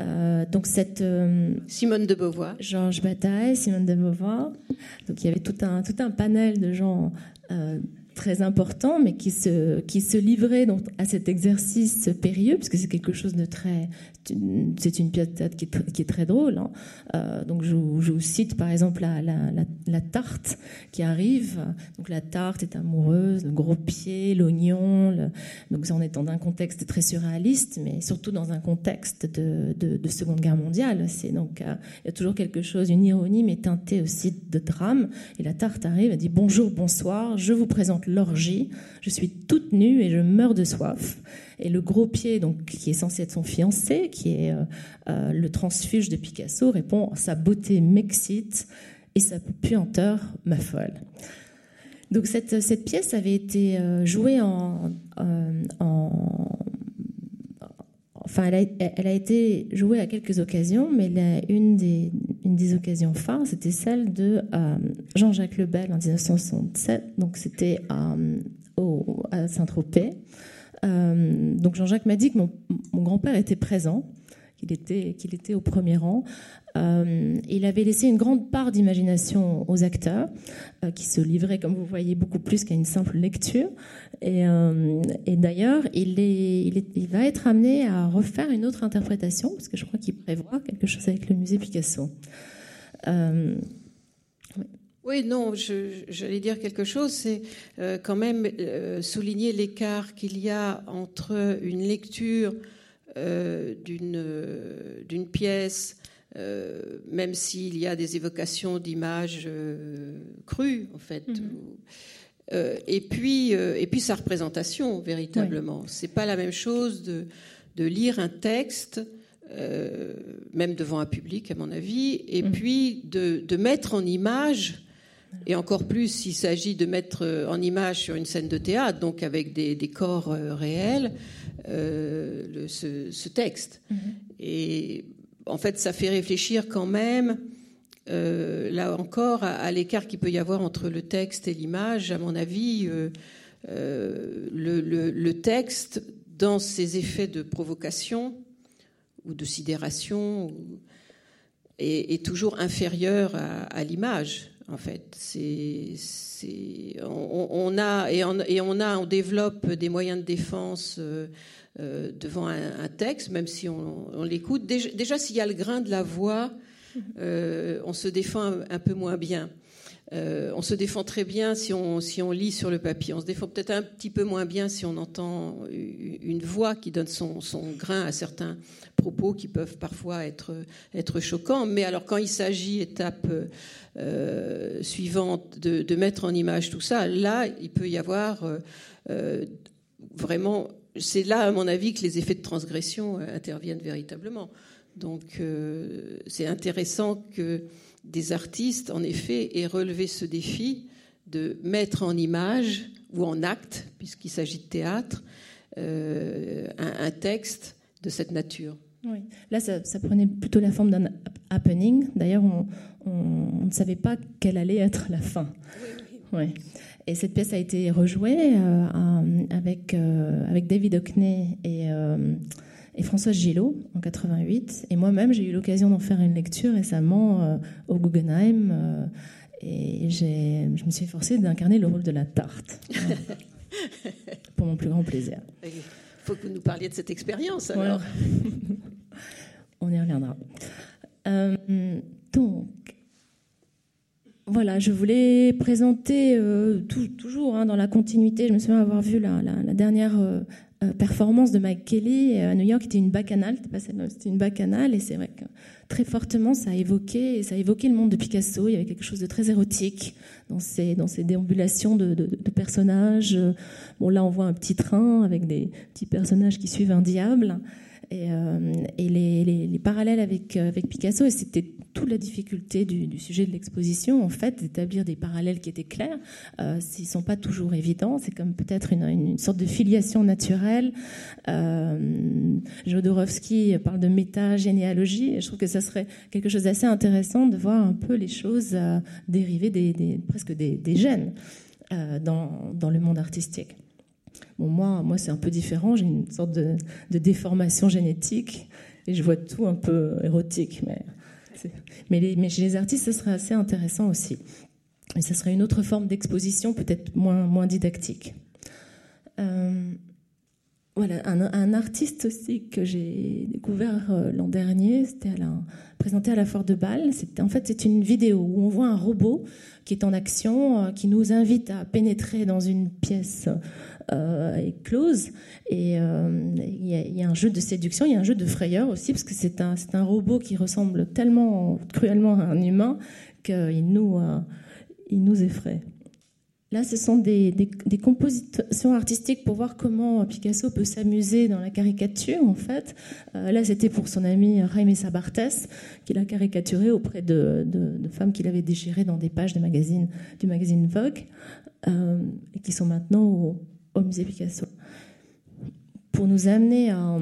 euh, donc cette euh, Simone de Beauvoir, Georges Bataille, Simone de Beauvoir. Donc il y avait tout un tout un panel de gens euh, très important, mais qui se, qui se livrait donc à cet exercice périlleux, parce que c'est quelque chose de très. C'est une pièce qui est, qui est très drôle. Hein. Euh, donc je, vous cite par exemple la, la, la, tarte qui arrive. Donc la tarte est amoureuse, le gros pied, l'oignon. Donc en étant dans un contexte très surréaliste, mais surtout dans un contexte de, de, de Seconde Guerre mondiale. C'est donc euh, il y a toujours quelque chose, une ironie, mais teintée aussi de drame. Et la tarte arrive, elle dit bonjour, bonsoir, je vous présente l'orgie. Je suis toute nue et je meurs de soif. Et le gros pied, donc, qui est censé être son fiancé, qui est euh, euh, le transfuge de Picasso, répond Sa beauté m'excite et sa puanteur m'affole. Donc cette, pièce avait été euh, jouée en Enfin, elle a, été jouée à quelques occasions, mais une, des, une des occasions phares, c'était celle de euh, Jean-Jacques Lebel en 1967. Donc, c'était euh, à Saint-Tropez. Euh, donc, Jean-Jacques m'a dit que mon, mon grand-père était présent qu'il était, qu'il était au premier rang. Euh, il avait laissé une grande part d'imagination aux acteurs, euh, qui se livraient, comme vous voyez, beaucoup plus qu'à une simple lecture. Et, euh, d'ailleurs, il, va être amené à refaire une autre interprétation, parce que je crois qu'il prévoit quelque chose avec le musée Picasso. Oui. non, j'allais dire quelque chose, c'est quand même souligner l'écart qu'il y a entre une lecture d'une pièce, euh, même s'il y a des évocations d'images crues, en fait. Mm-hmm. et, puis, et puis sa représentation, véritablement. C'est pas la même chose de, de lire un texte. même devant un public, à mon avis, et mm-hmm. puis de, de, mettre en image Et encore plus s'il s'agit de mettre en image sur une scène de théâtre, donc avec des, corps réels, ce, texte. Mm-hmm. Et en fait, ça fait réfléchir quand même euh, là encore, à, l'écart qu'il peut y avoir entre le texte et l'image, à mon avis, euh, euh, le, texte, dans ses effets de provocation ou de sidération, est, toujours inférieur à, l'image. En fait, on, a et on développe des moyens de défense. Devant un, texte, même si on, l'écoute. déjà s'il y a le grain de la voix, euh, on se défend un, peu moins bien. Euh, on se défend très bien si on, si on lit sur le papier. On se défend peut-être un petit peu moins bien si on entend une voix qui donne son, grain à certains propos qui peuvent parfois être, être choquants. Mais alors quand il s'agit, étape euh, suivante, de, mettre en image tout ça, là, il peut y avoir vraiment... C'est là, à mon avis, que les effets de transgression interviennent véritablement. Donc euh, c'est intéressant que des artistes, en effet, aient relevé ce défi de mettre en image ou en acte, puisqu'il s'agit de théâtre, euh, un, texte de cette nature. Oui. Là, ça, prenait plutôt la forme d'un happening. D'ailleurs, on, ne savait pas quelle allait être la fin. Oui, Et cette pièce a été rejouée euh, avec, avec David Hockney et et Françoise Gillot en 88. Et moi-même, j'ai eu l'occasion d'en faire une lecture récemment euh, au Guggenheim. Euh, et je me suis efforcée d'incarner le rôle de la tarte. pour mon plus grand plaisir. Il faut que vous nous parliez de cette expérience alors. On y reviendra. Euh, donc, voilà, je voulais présenter toujours hein, dans la continuité. Je me souviens avoir vu la, dernière euh, performance de Mike Kelly euh, à New York était une bacchanale, c'était une bacchanale, et c'est vrai que très fortement ça a évoqué, ça a évoqué le monde de Picasso. Il y avait quelque chose de très érotique dans ces, dans ces déambulations de, de, de personnages. Bon, là, on voit un petit train avec des petits personnages qui suivent un diable. Et, euh, et les, les, les, parallèles avec, avec Picasso, et c'était toute la difficulté du, sujet de l'exposition, en fait, d'établir des parallèles qui étaient clairs. Euh, S'ils ne sont pas toujours évidents, c'est comme peut-être une, sorte de filiation naturelle. Euh, Jodorowsky parle de métagénéalogie, et je trouve que ça serait quelque chose d'assez intéressant de voir un peu les choses euh, des, presque des, gènes euh, dans le monde artistique. Bon, moi, moi c'est un peu différent, j'ai une sorte de, déformation génétique et je vois tout un peu érotique, mais mais, chez les artistes, ce serait assez intéressant aussi. Et ce serait une autre forme d'exposition, peut-être moins, moins dictique. Euh, voilà, un, artiste aussi que j'ai découvert euh, l'an dernier, c'était présenté à la Foire de Bâle. En fait, c'est une vidéo où on voit un robot qui est en action, euh, qui nous invite à pénétrer dans une pièce euh, close. Et euh, il y, a un jeu de séduction, il y a un jeu de frayeur aussi, parce que c'est un, robot qui ressemble tellement cruellement à un humain qu'il nous, nous effraie. Là, ce sont des, compositions artistiques pour voir comment Picasso peut s'amuser dans la caricature, en fait. là, c'était pour son ami Jaime Sabartes, qu'il a caricaturé auprès de, femmes qu'il avait déchirées dans des pages du magazine Vogue, et qui sont maintenant au, au musée Picasso, pour nous amener à,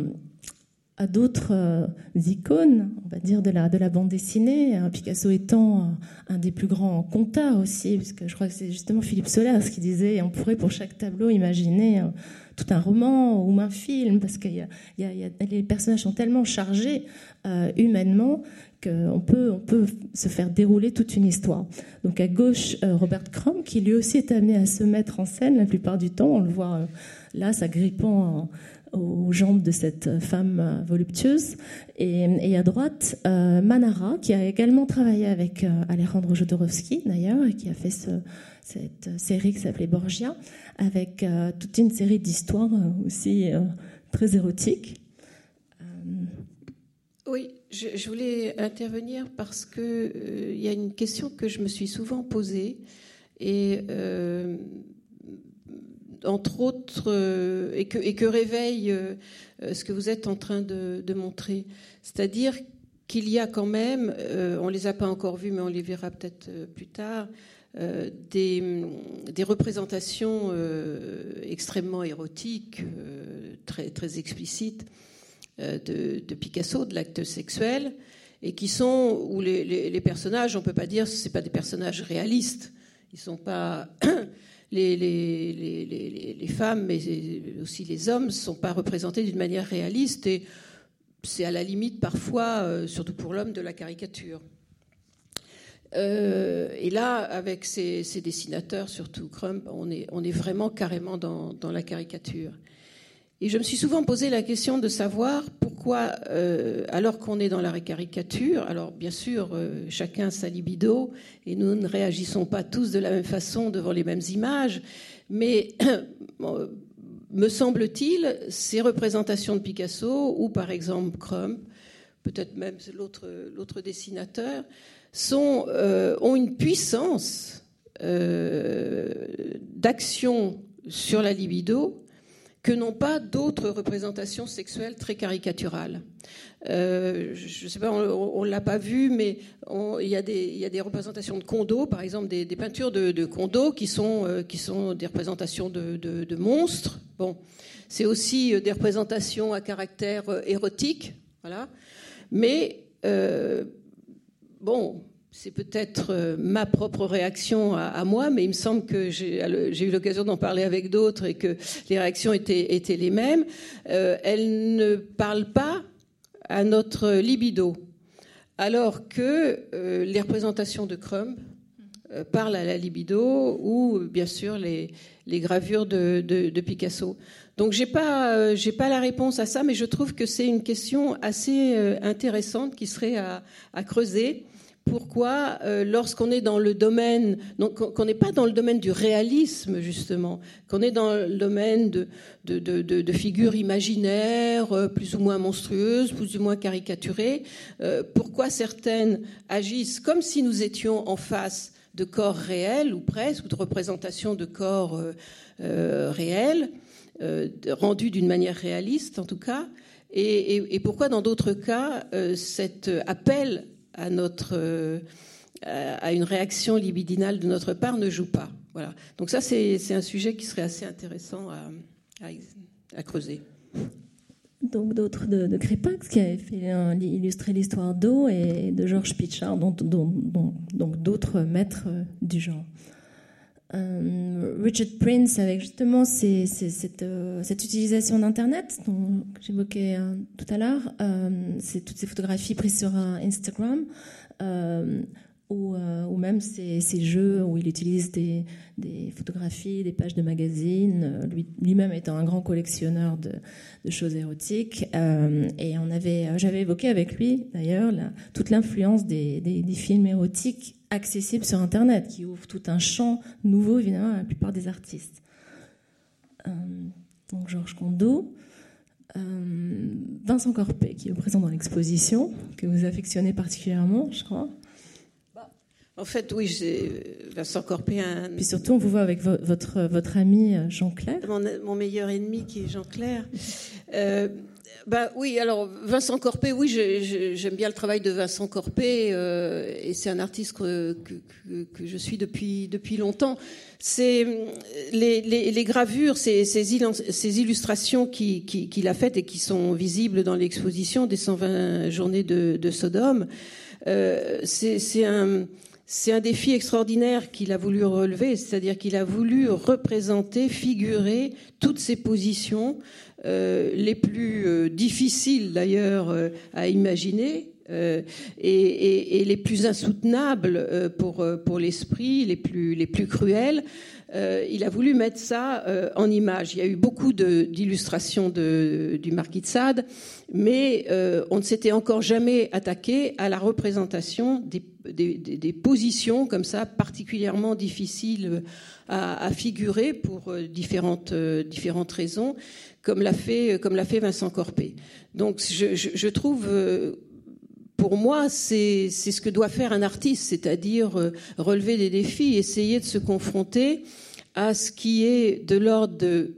à d'autres euh, icônes, on va dire, de la, de la bande dessinée, hein, Picasso étant euh, un des plus grands conteurs aussi, puisque je crois que c'est justement Philippe Solers qui disait on pourrait pour chaque tableau imaginer euh, tout un roman ou un film, parce que y y a, les personnages sont tellement chargés humainement qu'on peut, on peut se faire dérouler toute une histoire. Donc à gauche, Robert Crumb, qui lui aussi est amené à se mettre en scène la plupart du temps, on le voit là, s'agrippant aux jambes de cette femme voluptueuse. Et, à droite, euh, Manara, qui a également travaillé avec euh, Alejandro Jodorowsky, d'ailleurs, et qui a fait cette série qui s'appelait Borgia, avec euh, toute une série d'histoires aussi très érotiques. Oui, je, voulais intervenir parce qu'il y a une question que je me suis souvent posée. Et entre autres, euh, et, que, réveille euh, ce que vous êtes en train de, montrer. C'est-à-dire qu'il y a quand même, on ne les a pas encore vus, mais on les verra peut-être plus tard, des, représentations extrêmement érotiques, très, explicites, de, Picasso, de l'acte sexuel, et qui sont où les, personnages, on peut pas dire, c'est pas des personnages réalistes. Ils sont pas les, femmes, mais aussi les hommes, ne sont pas représentés d'une manière réaliste et c'est à la limite parfois, euh, surtout pour l'homme, de la caricature. Euh, et là, avec ces, dessinateurs, surtout Crump, on est, vraiment carrément dans la caricature. Et je me suis souvent posé la question de savoir pourquoi, euh, alors qu'on est dans la caricature, alors bien sûr, euh, chacun sa libido, et nous ne réagissons pas tous de la même façon devant les mêmes images, mais me semble-t-il, ces représentations de Picasso, ou par exemple Crump, peut-être même l'autre dessinateur, euh, ont une puissance d'action sur la libido que n'ont pas d'autres représentations sexuelles très caricaturales. Euh, je ne sais pas, on ne l'a pas vu, mais il y, a des représentations de condos, par exemple des, peintures de, de condos qui sont, euh, des représentations de, monstres. Bon, c'est aussi euh, des représentations à caractère érotique, voilà. Mais bon, c'est peut-être euh, ma propre réaction à, moi, mais il me semble que j'ai eu l'occasion d'en parler avec d'autres et que les réactions étaient, les mêmes. Euh, elle ne parle pas à notre libido, alors que euh, les représentations de Crumb parlent à la libido ou bien sûr les, gravures de, Picasso. Donc j'ai pas pas la réponse à ça, mais je trouve que c'est une question assez intéressante qui serait à creuser pourquoi, euh, lorsqu'on est dans le domaine, qu'on n'est pas dans le domaine du réalisme justement, qu'on est dans le domaine de, figures imaginaires, euh, plus ou moins monstrueuses, plus ou moins caricaturées, euh, pourquoi certaines agissent comme si nous étions en face de corps réels ou presque, ou de représentations de corps réels, rendus d'une manière réaliste en tout cas, et, et pourquoi dans d'autres cas cet appel à, notre, euh, à une réaction libidinale de notre part ne joue pas. Voilà. Donc ça, c'est un sujet qui serait assez intéressant à, à, creuser. Donc d'autres de, de, Crépax qui avait fait illustrer l'histoire d'eau et de Georges Pichard, donc d'autres maîtres du genre. Euh, Richard Prince avec justement cette, euh, cette, utilisation d'Internet dont j'évoquais euh, tout à l'heure, c'est toutes ces photographies prises sur Instagram ou, ou, même ces, jeux où il utilise des, photographies, des pages de magazines, lui-même étant un grand collectionneur de, choses érotiques. et on avait, j'avais évoqué avec lui d'ailleurs toute l'influence des, films érotiques accessible sur Internet, qui ouvre tout un champ nouveau, évidemment, à la plupart des artistes. Euh, donc Georges Condo, euh, Vincent Corpet, qui est présent dans l'exposition, que vous affectionnez particulièrement, je crois. En fait, oui, Vincent Corpet. Un... Puis surtout, on vous voit avec votre, votre ami euh, Jean-Claire. Mon, meilleur ennemi qui est Jean-Claire. Euh, bah oui, alors Vincent Corpé, oui, j'aime bien le travail de Vincent Corpé, euh, et c'est un artiste que, que, je suis depuis depuis longtemps. C'est les, les, gravures, ces, ces, illustrations qu'il qui, a faites et qui sont visibles dans l'exposition des 120 journées de, de Sodome. Euh, c'est un c'est un défi extraordinaire qu'il a voulu relever, c'est-à-dire qu'il a voulu représenter, figurer toutes ces positions euh, les plus euh, difficiles d'ailleurs euh, à imaginer et, les plus insoutenables pour, pour l'esprit, les plus, les plus cruelles. il a voulu mettre ça en image. Il y a eu beaucoup d'illustrations du Marquis de Sade, mais on ne s'était encore jamais attaqué à la représentation des, des, positions comme ça particulièrement difficiles à, à figurer pour différentes, différentes raisons comme l'a fait, fait Vincent Corpé. Donc je, je, trouve, euh, pour moi, c'est ce que doit faire un artiste, c'est-à-dire euh, relever des défis, essayer de se confronter à ce qui est de l'ordre de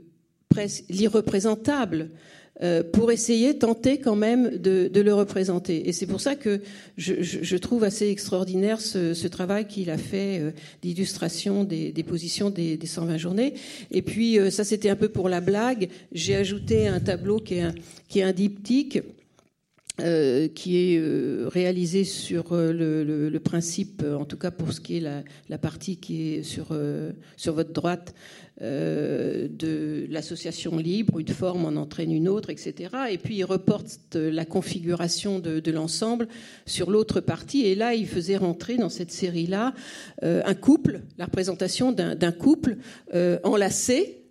l'irreprésentable. Euh, pour essayer, tenter quand même de, le représenter. Et c'est pour ça que je, trouve assez extraordinaire ce, travail qu'il a fait euh, d'illustration des, positions des, 120 journées. Et puis, euh, ça c'était un peu pour la blague. J'ai ajouté un tableau qui est un, qui est un diptyque. Qui est réalisé sur le, principe, en tout cas pour ce qui est la, la partie qui est sur, votre droite, euh, de l'association libre, une forme en entraîne une autre, etc. Et puis il reporte la configuration de, l'ensemble sur l'autre partie. Et là, il faisait rentrer dans cette série-là euh, un couple, la représentation d'un couple euh, enlacé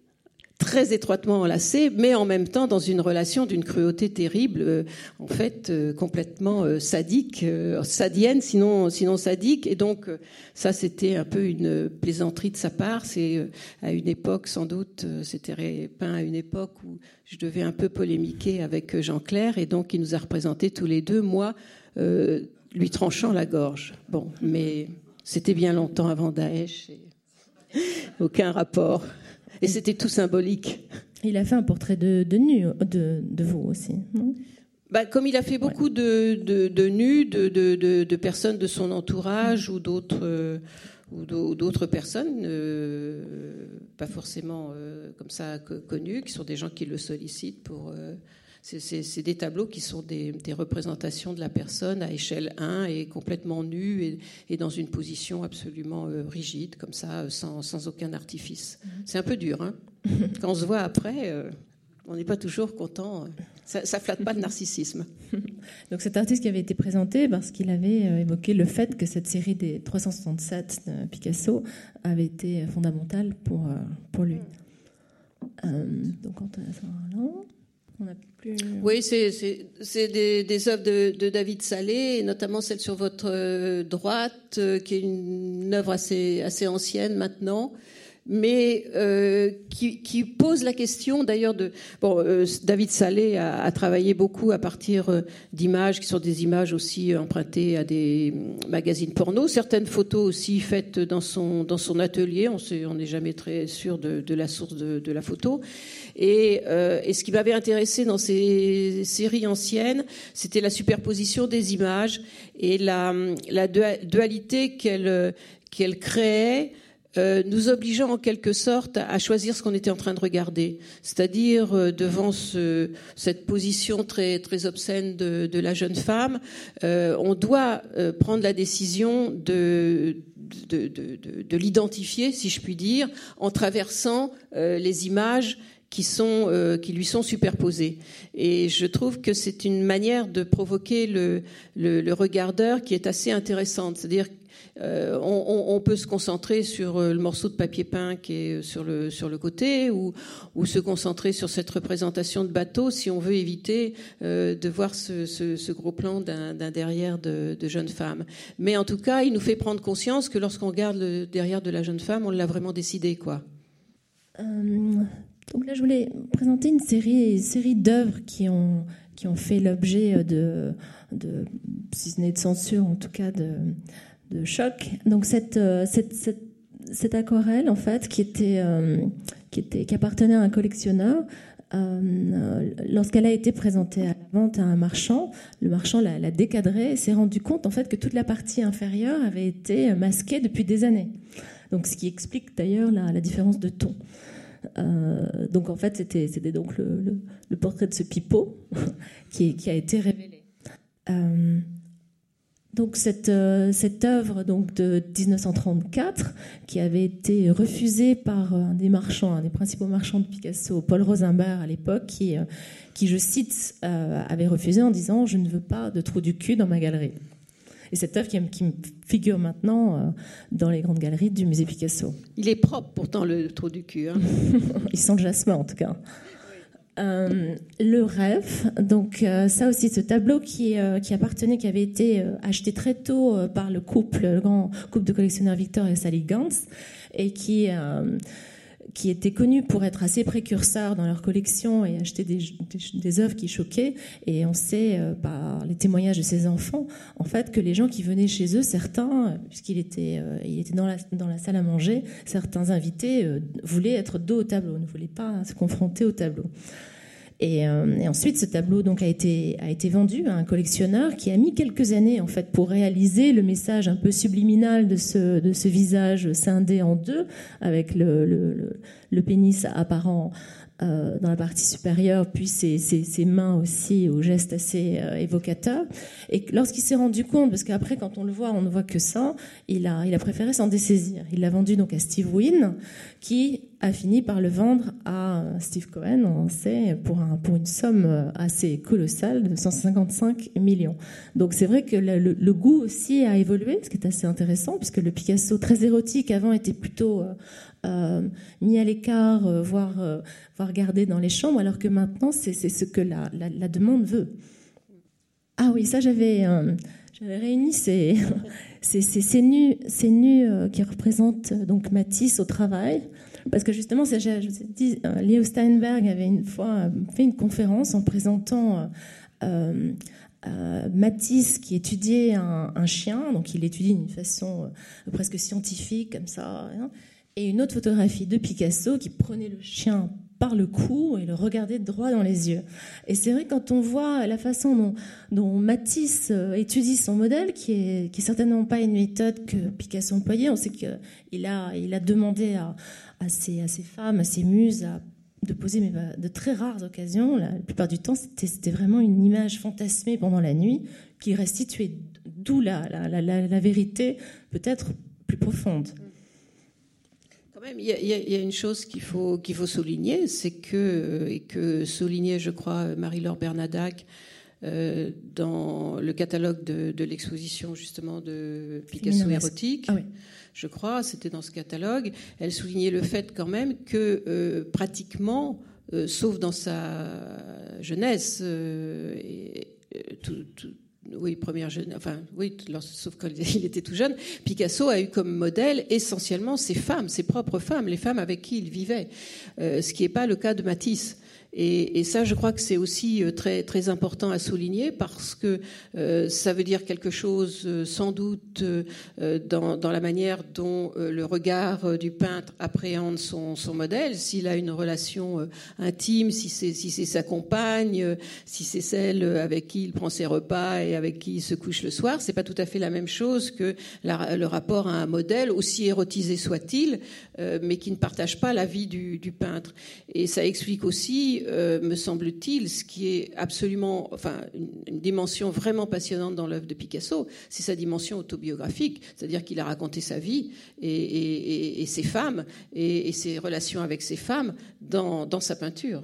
très étroitement enlacés, mais en même temps dans une relation d'une cruauté terrible, euh, en fait euh, complètement euh, sadique, sadienne, sinon, sinon sadique. Et donc ça, c'était un peu une plaisanterie de sa part. C'est à une époque, sans doute, c'était peint à une époque où je devais un peu polémiquer avec Jean Clair, et donc il nous a représentés tous les deux, moi, lui tranchant la gorge. Bon, mais c'était bien longtemps avant Daesh. Et... Aucun rapport. Et c'était tout symbolique. Il a fait un portrait de, de nu de, de vous aussi, bah, comme il a fait beaucoup de, de, nus, de, de, personnes de son entourage ou d'autres euh, ou d'autres personnes, euh, pas forcément euh, comme ça connues, qui sont des gens qui le sollicitent pour c'est des tableaux qui sont des, représentations de la personne à échelle 1 et complètement nue et, dans une position absolument euh, rigide, comme ça, euh, sans, aucun artifice. Mhm. C'est un peu dur. Hein Quand on se voit après, euh, on n'est pas toujours content. Ça, ne flatte pas le narcissisme. Donc cet artiste qui avait été présenté parce qu'il avait évoqué le fait que cette série des 367 de Picasso avait été fondamentale pour, pour lui. donc on oui, c'est des, des, œuvres de, David Salé, notamment celle sur votre euh, droite, euh, qui est une œuvre assez, assez ancienne maintenant, mais euh, qui, qui, pose la question d'ailleurs de... Bon, David Salé a, travaillé beaucoup à partir d'images qui sont des images aussi empruntées à des magazines porno, certaines photos aussi faites dans son, dans son atelier, on n'est jamais très sûr de, la source de, la photo. Euh, et, ce qui m'avait intéressé dans ces séries anciennes, c'était la superposition des images et la, dualité qu'elle qu'elle créait. Euh, nous obligeant en quelque sorte à choisir ce qu'on était en train de regarder, c'est-à-dire euh, devant cette position très très obscène de, la jeune femme, on doit prendre la décision de de, de l'identifier, si je puis dire, en traversant les images qui, sont, euh, qui lui sont superposés. Et je trouve que c'est une manière de provoquer le, le, regardeur qui est assez intéressante. C'est-à-dire euh, on, peut se concentrer sur euh, le morceau de papier peint qui est sur le, sur le côté ou, se concentrer sur cette représentation de bateau si on veut éviter euh, de voir ce, ce, gros plan d'un derrière de, jeune femme. Mais en tout cas, il nous fait prendre conscience que lorsqu'on regarde le derrière de la jeune femme, on l'a vraiment décidé. quoi. Donc là, je voulais présenter une série, série d'œuvres qui ont, qui ont fait l'objet de, de, si ce n'est de censure, en tout cas de, de choc. Donc cette, cette, cette, aquarelle, en fait, qui, était, euh, qui, était, qui appartenait à un collectionneur, euh, lorsqu'elle a été présentée à la vente à un marchand, le marchand l'a, l'a décadrée et s'est rendu compte en fait que toute la partie inférieure avait été masquée depuis des années. Donc, ce qui explique d'ailleurs la, différence de ton. Euh, donc en fait, c'était, c'était donc le, portrait de ce pipeau qui, a été révélé. Euh, donc cette, euh, cette œuvre donc de 1934, qui avait été refusée par un des marchands, un des principaux marchands de Picasso, Paul Rosenberg à l'époque, qui, qui, je cite, avait refusé en disant « Je ne veux pas de trou du cul dans ma galerie ». Et cette œuvre qui, qui figure maintenant euh, dans les grandes galeries du musée Picasso. Il est propre pourtant le trou du cul. Hein. Il sent le jasmin en tout cas. Euh, le rêve, donc euh, ça aussi, ce tableau qui, qui appartenait, qui avait été acheté très tôt par le couple, le grand couple de collectionneurs Victor et Sally Gantz, et qui étaient connus pour être assez précurseurs dans leur collection et acheter des, œuvres qui choquaient. Et on sait euh, par les témoignages de ces enfants, en fait, que les gens qui venaient chez eux, certains, puisqu'il était, euh, il était dans la, dans la salle à manger, certains invités euh, voulaient être dos au tableau, ne voulaient pas se confronter au tableau. Et, ensuite, ce tableau donc a été a été vendu à un collectionneur qui a mis quelques années en fait pour réaliser le message un peu subliminal de ce de ce visage scindé en deux avec le le, le pénis apparent euh, dans la partie supérieure, puis ses, ses, mains aussi au geste assez euh, évocateur. Et lorsqu'il s'est rendu compte, parce qu'après quand on le voit, on ne voit que ça, il a, il a préféré s'en dessaisir. Il l'a vendu donc à Steve Wynn, qui a fini par le vendre à Steve Cohen, on sait, pour, un, pour une somme assez colossale de 155 millions. Donc c'est vrai que le, goût aussi a évolué, ce qui est assez intéressant, puisque le Picasso très érotique avant était plutôt euh, euh, mis à l'écart, euh, voire, euh, gardé dans les chambres, alors que maintenant, c'est ce que la, la, demande veut. Ah oui, ça, j'avais réuni ces, ces, ces, nus, ces qui représentent donc Matisse au travail. Parce que justement, je vous dit, Leo Steinberg avait une fois fait une conférence en présentant euh, Matisse qui étudiait un, un, chien, donc il étudie d'une façon presque scientifique comme ça, hein, et une autre photographie de Picasso qui prenait le chien par le cou et le regardait droit dans les yeux. Et c'est vrai quand on voit la façon dont, Matisse euh, étudie son modèle, qui est, certainement pas une méthode que Picasso employait, on sait qu'il a, il a demandé à, ses, femmes, à ses muses, de poser mais bah, de très rares occasions. La, plupart du temps, c'était vraiment une image fantasmée pendant la nuit qui restituait, d'où la vérité peut-être plus profonde il y, a, une chose qu'il faut, qu'il faut souligner, c'est que, euh, et que soulignait, je crois, Marie-Laure Bernadac euh, dans le catalogue de, l'exposition justement de Picasso érotique, ah je crois, c'était dans ce catalogue, elle soulignait le fait quand même que euh, pratiquement, sauf dans sa jeunesse, et, tout, oui, première enfin, oui, sauf qu'il était tout jeune, Picasso a eu comme modèle essentiellement ses femmes, ses propres femmes, les femmes avec qui il vivait, euh, ce qui n'est pas le cas de Matisse. Et, ça, je crois que c'est aussi euh, très, très important à souligner parce que euh, ça veut dire quelque chose, euh, sans doute, euh, dans, la manière dont le regard du peintre appréhende son, son modèle. S'il a une relation intime, si c'est si sa compagne, si c'est celle avec qui il prend ses repas et avec qui il se couche le soir, c'est pas tout à fait la même chose que le rapport à un modèle, aussi érotisé soit-il, mais qui ne partage pas la vie du, du peintre. Et ça explique aussi euh, me semble-t-il, ce qui est absolument, enfin, une, dimension vraiment passionnante dans l'œuvre de Picasso, c'est sa dimension autobiographique, c'est-à-dire qu'il a raconté sa vie et, ses femmes et, ses relations avec ses femmes dans, sa peinture.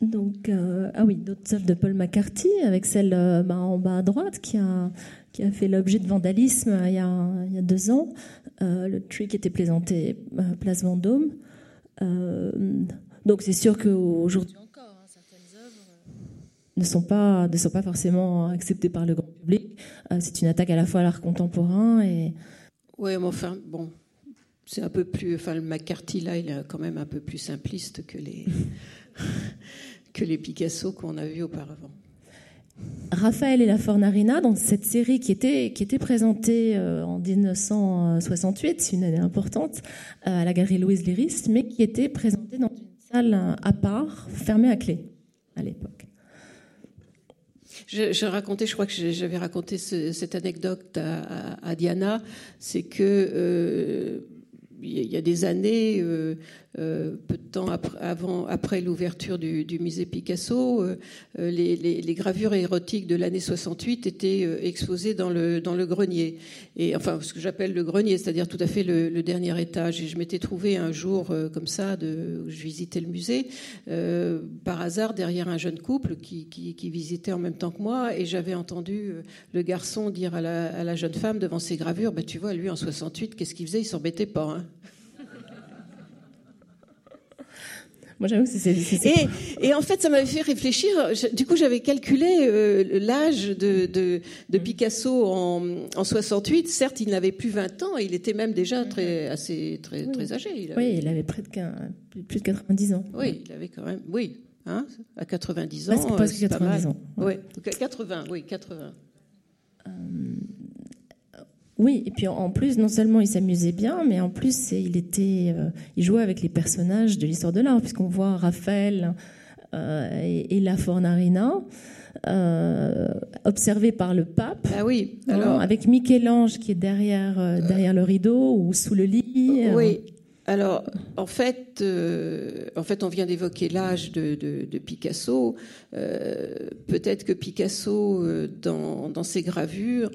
Donc, euh, ah oui, d'autres œuvres de Paul McCarthy, avec celle euh, bah, en bas à droite qui a, qui a fait l'objet de vandalisme il y a, il y a deux ans. le qui était présenté Place Vendôme. Donc c'est sûr qu'aujourd'hui encore, hein, certaines œuvres euh, ne sont pas ne sont pas forcément acceptées par le grand public. Euh, c'est une attaque à la fois à l'art contemporain et. Oui, mais enfin bon, c'est un peu plus. Enfin, le McCarthy là, il est quand même un peu plus simpliste que les que les Picasso qu'on a vus auparavant. Raphaël et la Fornarina, dans cette série qui était, qui était présentée euh, en 1968, c'est une année importante, à la galerie Louise Léris, mais qui était présentée dans une à part, fermée à clé à l'époque. Je, racontais, je crois que j'avais raconté cette anecdote à, Diana, c'est que euh, il y a des années, euh, euh, peu de temps après, avant, après l'ouverture du, musée Picasso, euh, les, gravures érotiques de l'année 68 étaient exposées dans le, grenier. Et enfin, ce que j'appelle le grenier, c'est-à-dire tout à fait le, dernier étage. Et je m'étais trouvé un jour comme ça, je visitais le musée, par hasard derrière un jeune couple qui, visitait en même temps que moi, et j'avais entendu le garçon dire à la, à la, jeune femme devant ses gravures, bah, tu vois, lui en 68, qu'est-ce qu'il faisait? Il s'embêtait pas. Hein. Moi, j'avoue que c'est. Et, et, en fait, ça m'avait fait réfléchir. Du coup, j'avais calculé euh, l'âge de, de, de, Picasso en, en 68. Certes, il n'avait plus 20 ans. Il était même déjà très, assez, très, très âgé. Il Oui, il avait près de, plus de 90 ans. Oui, il avait quand même. Oui, hein, à 90 ans. Presque, presque 90 ans. Oui, 80, oui, 80. Euh, oui, et puis en plus, non seulement il s'amusait bien, mais en plus il était, euh, il jouait avec les personnages de l'histoire de l'art, puisqu'on voit Raphaël et, la Fornarina. Euh, observé par le pape. Ah oui. Hein, alors... avec Michel-Ange qui est derrière, derrière le rideau ou sous le lit. Oui. Alors, en fait, euh, en fait, on vient d'évoquer l'âge de, Picasso. Euh, peut-être que Picasso, euh, dans, ses gravures,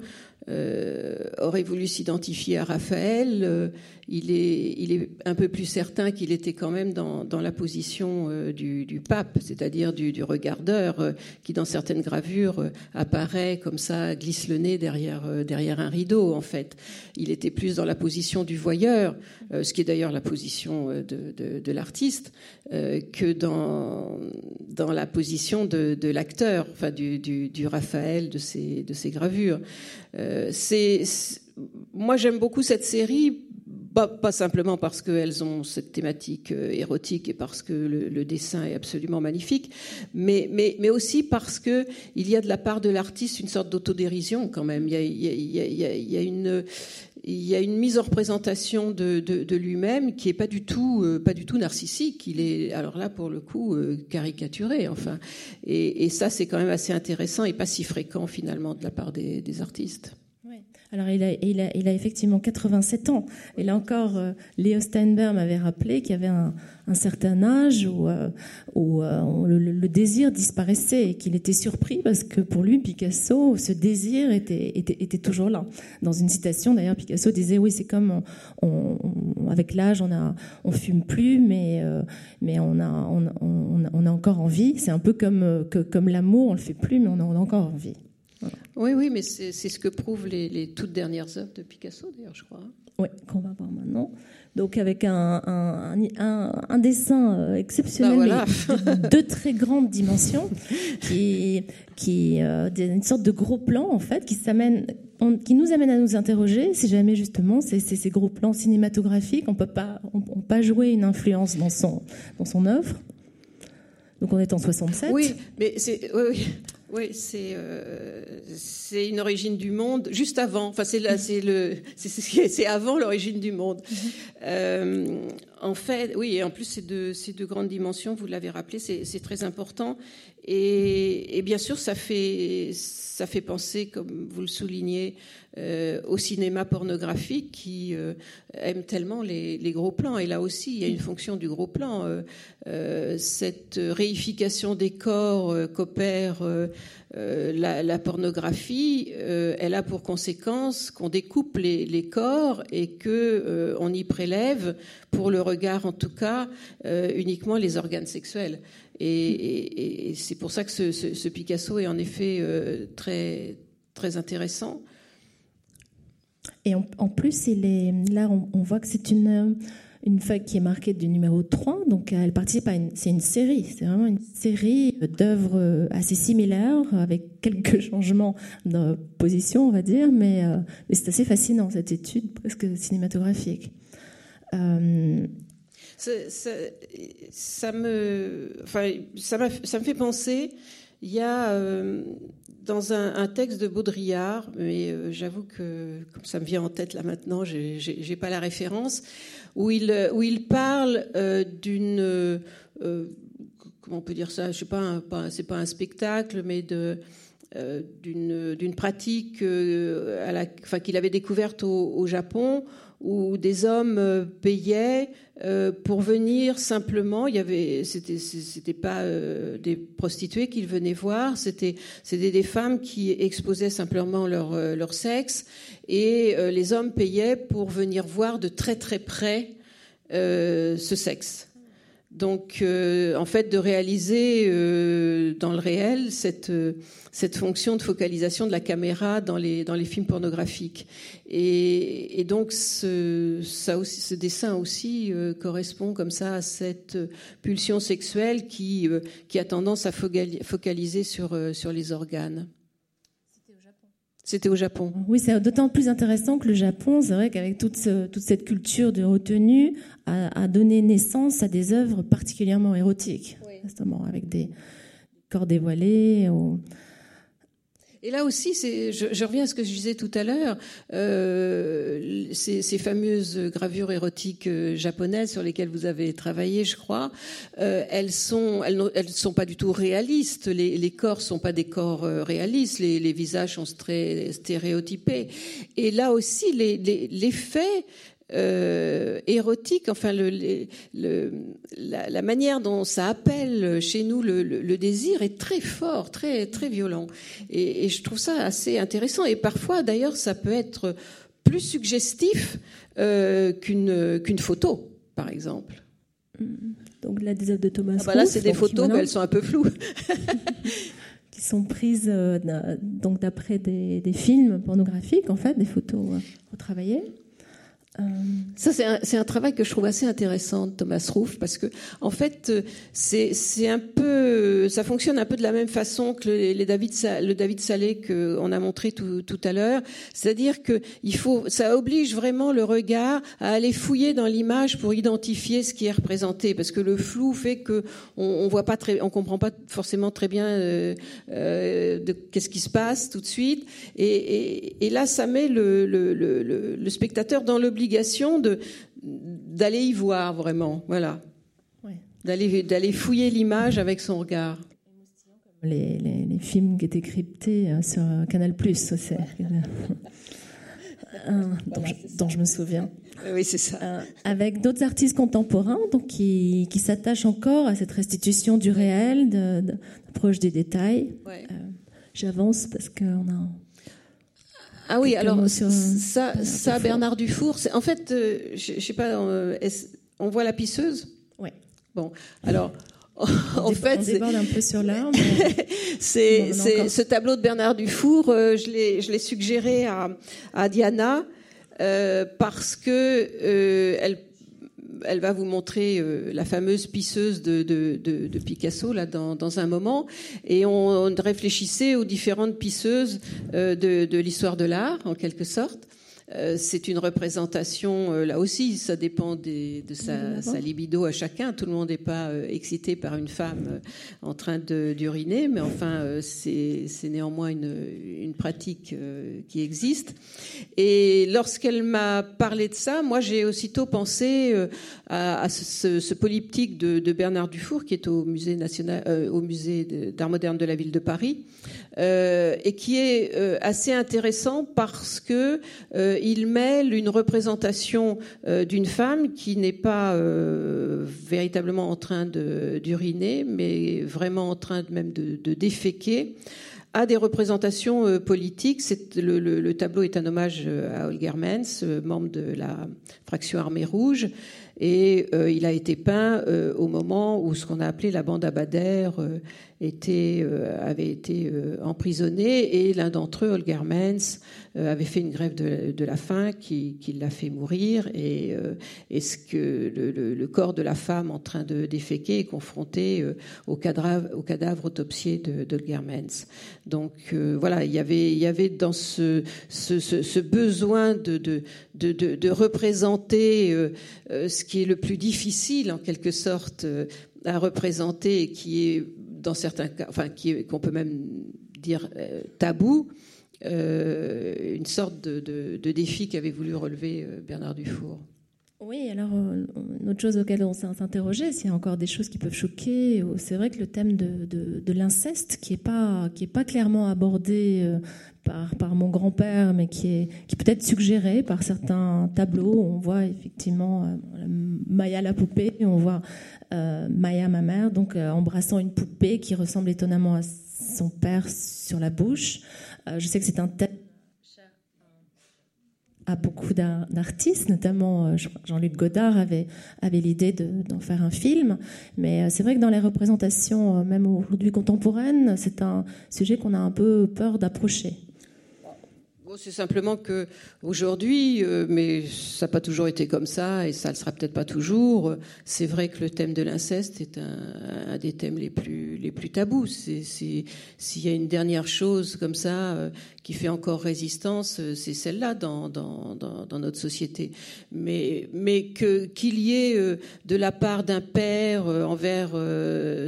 aurait voulu s'identifier à Raphaël il est, un peu plus certain qu'il était quand même dans, la position du, pape, c'est-à-dire du, regardeur, qui dans certaines gravures apparaît comme ça, glisse le nez derrière, un rideau, en fait. Il était plus dans la position du voyeur, ce qui est d'ailleurs la position de, de l'artiste, que dans, dans la position de, l'acteur, enfin du, du, Raphaël de ces, de ces gravures. c'est, moi, j'aime beaucoup cette série pas, simplement parce qu'elles ont cette thématique euh, érotique et parce que le, dessin est absolument magnifique, mais, mais, mais aussi parce qu'il y a de la part de l'artiste une sorte d'autodérision quand même. Y a, il y a une, il y a une mise en représentation de, lui-même qui est pas du tout euh, pas du tout narcissique. Il est alors là pour le coup euh, caricaturé. Enfin, et, ça c'est quand même assez intéressant et pas si fréquent finalement de la part des artistes. Alors, il a, il, a, il a, effectivement 87 ans. Et là encore, euh, Léo Steinberg m'avait rappelé qu'il y avait un, un, certain âge où, euh, où euh, le, désir disparaissait et qu'il était surpris parce que pour lui, Picasso, ce désir était, était, était toujours là. Dans une citation, d'ailleurs, Picasso disait Oui, c'est comme on, avec l'âge, on a, on fume plus, mais, mais on, a, on, on, a encore envie. C'est un peu comme, comme l'amour, on le fait plus, mais on on a encore envie. Oui, oui, mais c'est ce que prouvent les, toutes dernières œuvres de Picasso, d'ailleurs, je crois. Oui, qu'on va voir maintenant. Donc avec un, un, dessin euh, exceptionnel, bah, de, très grandes dimensions, qui, qui euh, une sorte de gros plan en fait, qui s'amène, qui nous amène à nous interroger si jamais justement c'est ces gros plans cinématographiques, on peut pas, on, pas jouer une influence dans son dans son œuvre. Donc on est en 67. Oui, mais c'est oui, oui. Oui, c'est euh, c'est une origine du monde juste avant. Enfin, c'est là, c'est le, c'est avant l'origine du monde. Mm-hmm. Euh, en fait, oui, et en plus c'est de c'est de grandes dimensions. Vous l'avez rappelé, c'est très important. Et, bien sûr, ça fait ça fait penser, comme vous le soulignez, euh, au cinéma pornographique qui euh, aime tellement les, gros plans. Et là aussi, il y a une fonction du gros plan. Euh cette réification des corps qu'opère la, la, pornographie, elle a pour conséquence qu'on découpe les, corps et que on y prélève, pour le regard en tout cas, uniquement les organes sexuels. Et, c'est pour ça que ce, Picasso est en effet très très intéressant. Et en, plus, là, on, voit que c'est une, une feuille qui est marquée du numéro 3, donc elle participe à une, c'est une série, c'est vraiment une série d'œuvres assez similaires, avec quelques changements de position, on va dire, mais, euh, mais c'est assez fascinant, cette étude presque cinématographique. Euh, ça, me, enfin, ça, ça me fait penser, il y a euh, dans un, texte de Baudrillard, mais euh, j'avoue que comme ça me vient en tête là maintenant, j'ai pas la référence, où il parle euh, d'une euh, comment on peut dire ça, je sais pas, pas c'est pas un spectacle, mais de d'une pratique qu'il avait découverte au Japon où des hommes euh, payaient euh, pour venir simplement. Il y avait, c'était, c'était pas euh, des prostituées qu'ils venaient voir, c'était, c'était des femmes qui exposaient simplement leur leur sexe et les hommes payaient pour venir voir de très très près ce sexe. Donc, en fait, de réaliser dans le réel cette cette fonction de focalisation de la caméra dans les, dans les films pornographiques. Et, donc ce, ça aussi, ce dessin aussi euh, correspond comme ça à cette pulsion sexuelle qui, euh, qui a tendance à focaliser sur, euh, sur les organes. C'était au Japon. Oui, c'est d'autant plus intéressant que le Japon, c'est vrai qu'avec toute, toute cette culture de retenue, a, donné naissance à des œuvres particulièrement érotiques, justement, avec des corps dévoilés. Ou... Et là aussi, je, je, reviens à ce que je disais tout à l'heure, euh, ces, ces, fameuses gravures érotiques euh, japonaises sur lesquelles vous avez travaillé, je crois, euh, elles sont, elles, elles sont pas du tout réalistes. Les, les corps sont pas des corps euh, réalistes. Les, les, visages sont très stéréotypés. Et là aussi, les, les, les faits euh, érotique, enfin le, le, la, la, manière dont ça appelle chez nous le, le, désir est très fort, très très violent, et, et, je trouve ça assez intéressant. Et parfois, d'ailleurs, ça peut être plus suggestif euh, qu'une qu'une photo, par exemple. Mm. Donc là, des œuvres de Thomas. Ah bah là, c'est des photos, mais elles sont un peu floues. qui sont prises euh, donc d'après des, des, films pornographiques, en fait, des photos retravaillées. Euh, ça, c'est un, un, travail que je trouve assez intéressant, Thomas Ruff, parce que en fait, c'est un peu, ça fonctionne un peu de la même façon que les, David, le David Salé qu'on a montré tout, tout à l'heure. C'est-à-dire que il faut, ça oblige vraiment le regard à aller fouiller dans l'image pour identifier ce qui est représenté, parce que le flou fait que on, on voit pas très, on comprend pas forcément très bien euh, euh, qu'est-ce qui se passe tout de suite. Et, et, et là, ça met le, le, le, le spectateur dans l'obligation de d'aller y voir vraiment, voilà, d'aller d'aller fouiller l'image avec son regard. Les, les, films qui étaient cryptés euh, sur Canal Plus, c'est dont, dont, je me souviens. Oui, c'est ça. Euh, avec d'autres artistes contemporains donc, qui, qui s'attachent encore à cette restitution du réel, d'approche de, des détails. Euh, j'avance parce qu'on a ah oui, alors ça, ça, Bernard Dufour, en fait, euh, je, sais pas, euh, on voit la pisseuse? Oui. Bon, alors. en fait, on déborde un peu sur l'art. c'est ce tableau de Bernard Dufour, euh, je l'ai suggéré à, à Diana euh, parce que elle elle va vous montrer euh, la fameuse pisseuse de, Picasso là dans, un moment, et on, on, réfléchissait aux différentes pisseuses euh, de, l'histoire de l'art en quelque sorte. Euh, c'est une représentation, euh, là aussi, ça dépend des, de sa, sa, libido à chacun. Tout le monde n'est pas euh, excité par une femme en train d'uriner, mais enfin, c'est néanmoins une, une pratique qui existe. Et lorsqu'elle m'a parlé de ça, moi, j'ai aussitôt pensé à, à ce, ce, polyptyque de, de, Bernard Dufour, qui est au musée national, au musée d'art moderne de la ville de Paris, et qui est assez intéressant parce que il mêle une représentation euh, d'une femme qui n'est pas euh, véritablement en train d'uriner, mais vraiment en train de, même de, déféquer à des représentations euh, politiques. Le, le, le, tableau est un hommage à Holger Menz, membre de la fraction Armée Rouge, et euh, il a été peint euh, au moment où ce qu'on a appelé la bande Abader était, avait été emprisonnée, et l'un d'entre eux, Holger Menz, euh, avait fait une grève de, la faim qui, l'a fait mourir et euh, est-ce que le, corps de la femme en train de déféquer est confronté euh, au cadavre, au cadavre autopsié de, de Germans. Donc voilà, il y avait, dans ce, besoin de représenter ce qui est le plus difficile en quelque sorte à représenter et qui est dans certains cas, enfin qu'on peut même dire tabou, euh, une sorte de défi qu'avait voulu relever euh, Bernard Dufour. Oui, alors euh, une autre chose auquel on s'est interrogé, a encore des choses qui peuvent choquer, c'est vrai que le thème de, l'inceste, qui n'est pas, clairement abordé par, par mon grand-père, mais qui est, qui peut être suggéré par certains tableaux. On voit effectivement Maya la poupée, on voit euh, Maya ma mère, donc embrassant une poupée qui ressemble étonnamment à son père sur la bouche. Euh, je sais que c'est un thème beaucoup d'artistes, notamment euh, Jean-Luc Godard avait, avait l'idée d'en faire un film. Mais euh, c'est vrai que dans les représentations, même aujourd'hui contemporaines, c'est un sujet qu'on a un peu peur d'approcher. C'est simplement que aujourd'hui, euh, mais ça n'a pas toujours été comme ça, et ça ne le sera peut-être pas toujours. C'est vrai que le thème de l'inceste est un, des thèmes les plus les plus tabous. s'il y a une dernière chose comme ça euh, qui fait encore résistance, euh, c'est celle-là dans, dans, dans, notre société. Mais mais que qu'il y ait de la part d'un père envers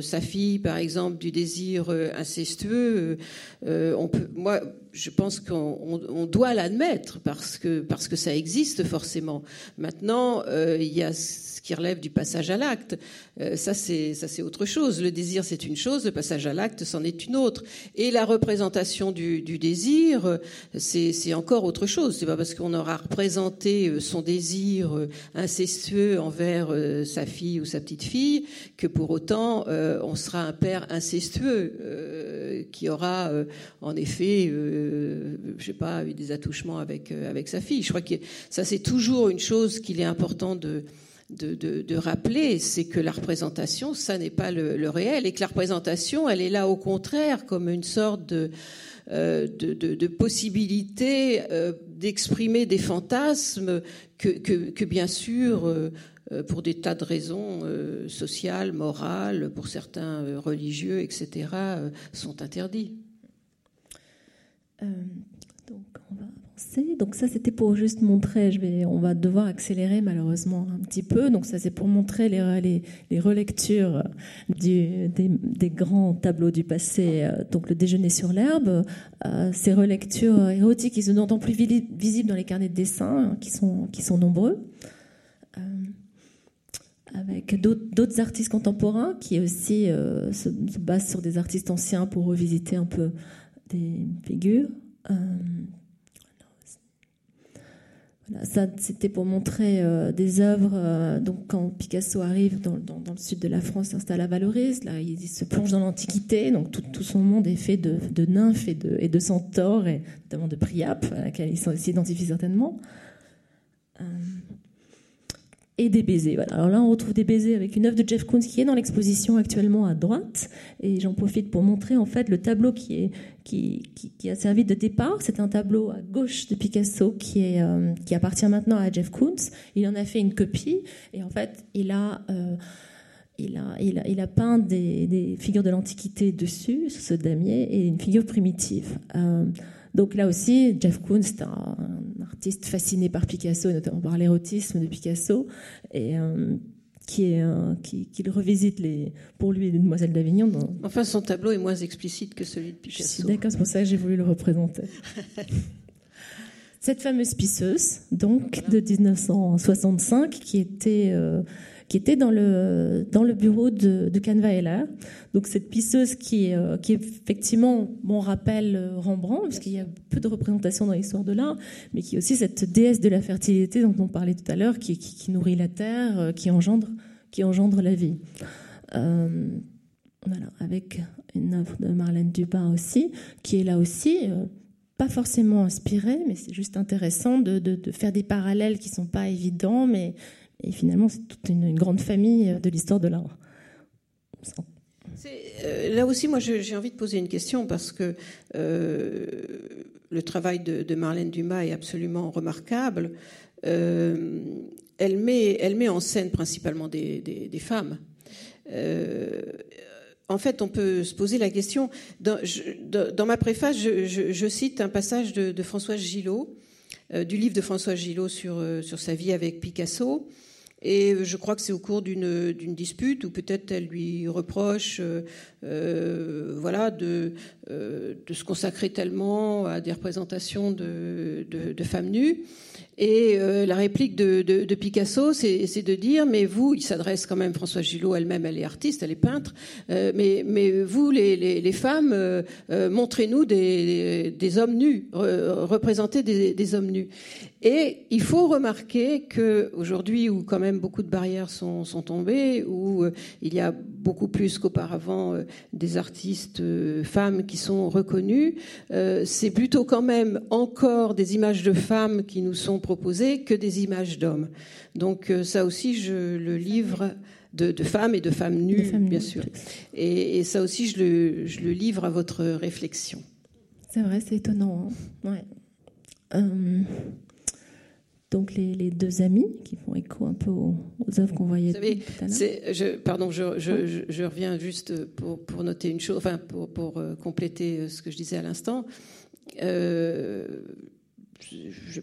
sa fille, par exemple, du désir incestueux, on peut. Moi, je pense qu'on doit l'admettre parce que, parce que ça existe forcément. Maintenant, euh, il y a ce qui relève du passage à l'acte. Euh, ça, c'est ça, c'est autre chose. Le désir, c'est une chose. Le passage à l'acte, c'en est une autre. Et la représentation du, désir, c'est encore autre chose. C'est pas parce qu'on aura représenté euh, son désir incestueux envers sa fille ou sa petite fille que pour autant on sera un père incestueux qui aura en effet je sais pas, eu des attouchements avec, euh, avec sa fille. Je crois que ça, c'est toujours une chose qu'il est important de, de, de, rappeler, c'est que la représentation, ça n'est pas le, réel, et que la représentation, elle est là au contraire comme une sorte de, euh, de, de, possibilité d'exprimer des fantasmes que, que bien sûr, pour des tas de raisons sociales, morales, pour certains religieux, etc., sont interdits. Euh, donc ça c'était pour juste montrer, on va devoir accélérer malheureusement un petit peu. Donc ça c'est pour montrer les, relectures des, grands tableaux du passé. Euh, donc le déjeuner sur l'herbe, euh, ces relectures érotiques qui sont d'autant plus visibles dans les carnets de dessin, hein, qui sont, nombreux. avec d'autres artistes contemporains qui aussi se, se, basent sur des artistes anciens pour revisiter un peu des figures. Euh, ça, c'était pour montrer euh, des œuvres. Euh, donc, quand Picasso arrive dans, le sud de la France, s'installe à Valoris, là, il, se plonge dans l'Antiquité. Donc, tout, son monde est fait de, nymphes et de, et de centaures, et notamment de Priapes, à laquelle il s'identifie certainement et des baisers. Alors là, on retrouve des baisers avec une œuvre de Jeff Koons qui est dans l'exposition actuellement à droite. Et j'en profite pour montrer en fait le tableau qui, est, qui, a servi de départ. C'est un tableau à gauche de Picasso qui, est, euh, qui appartient maintenant à Jeff Koons. Il en a fait une copie et en fait, il a... Euh, il a, il, a, il a, peint des, des figures de l'Antiquité dessus, sur ce damier, et une figure primitive. Euh, donc là aussi, Jeff Koons, c'est un, artiste fasciné par Picasso, et notamment par l'érotisme de Picasso, et euh, qui, est, qui, revisite les, pour lui les Demoiselles d'Avignon. Enfin, son tableau est moins explicite que celui de Picasso. D'accord, c'est pour ça que j'ai voulu le représenter. Cette fameuse pisseuse, donc de 1965, qui était euh, qui était dans le, dans le bureau de, de Canva Heller. Donc cette pisseuse qui, euh, qui effectivement, bon, rappelle euh, Rembrandt, puisqu'il y a peu de représentations dans l'histoire de l'art, mais qui est aussi cette déesse de la fertilité dont on parlait tout à l'heure, qui, qui, nourrit la terre, euh, qui engendre, qui engendre la vie. voilà, avec une œuvre de Marlène Dubin aussi, qui est là aussi pas forcément inspirée, mais c'est juste intéressant de, de, de, faire des parallèles qui sont pas évidents, mais et finalement, c'est toute une, grande famille de l'histoire de l'art. Euh, là aussi, moi, j'ai envie de poser une question parce que euh, le travail de, Marlène Dumas est absolument remarquable. Euh, elle, met, elle met en scène principalement des, femmes. en fait, on peut se poser la question. Dans, dans ma préface, je, cite un passage de, de Françoise Gillot, du livre de Françoise Gillot sur, sur sa vie avec Picasso. Et je crois que c'est au cours d'une dispute où peut-être elle lui reproche, euh, euh voilà, de, euh, se consacrer tellement à des représentations de, femmes nues. Et euh, la réplique de, Picasso, c'est de dire, mais vous, il s'adresse quand même, Françoise Gillot elle-même, elle est artiste, elle est peintre, euh, mais, vous, les, femmes, euh, montrez-nous des, hommes nus, représentez des, hommes nus. Et il faut remarquer que aujourd'hui, où quand même beaucoup de barrières sont, sont tombées, où il y a beaucoup plus qu'auparavant des artistes femmes qui sont reconnues, c'est plutôt quand même encore des images de femmes qui nous sont proposer que des images d'hommes. Donc euh, ça aussi, je le livre de, femmes et de femmes nues, bien sûr. Et, ça aussi, je le, je le, livre à votre réflexion. C'est vrai, c'est étonnant. Hein. Donc les, deux amis qui font écho un peu aux, œuvres qu'on voyait Vous savez, je, pardon, je, je, reviens juste pour, pour, noter une chose, enfin pour, pour euh, compléter euh, ce que je disais à l'instant. Euh, je,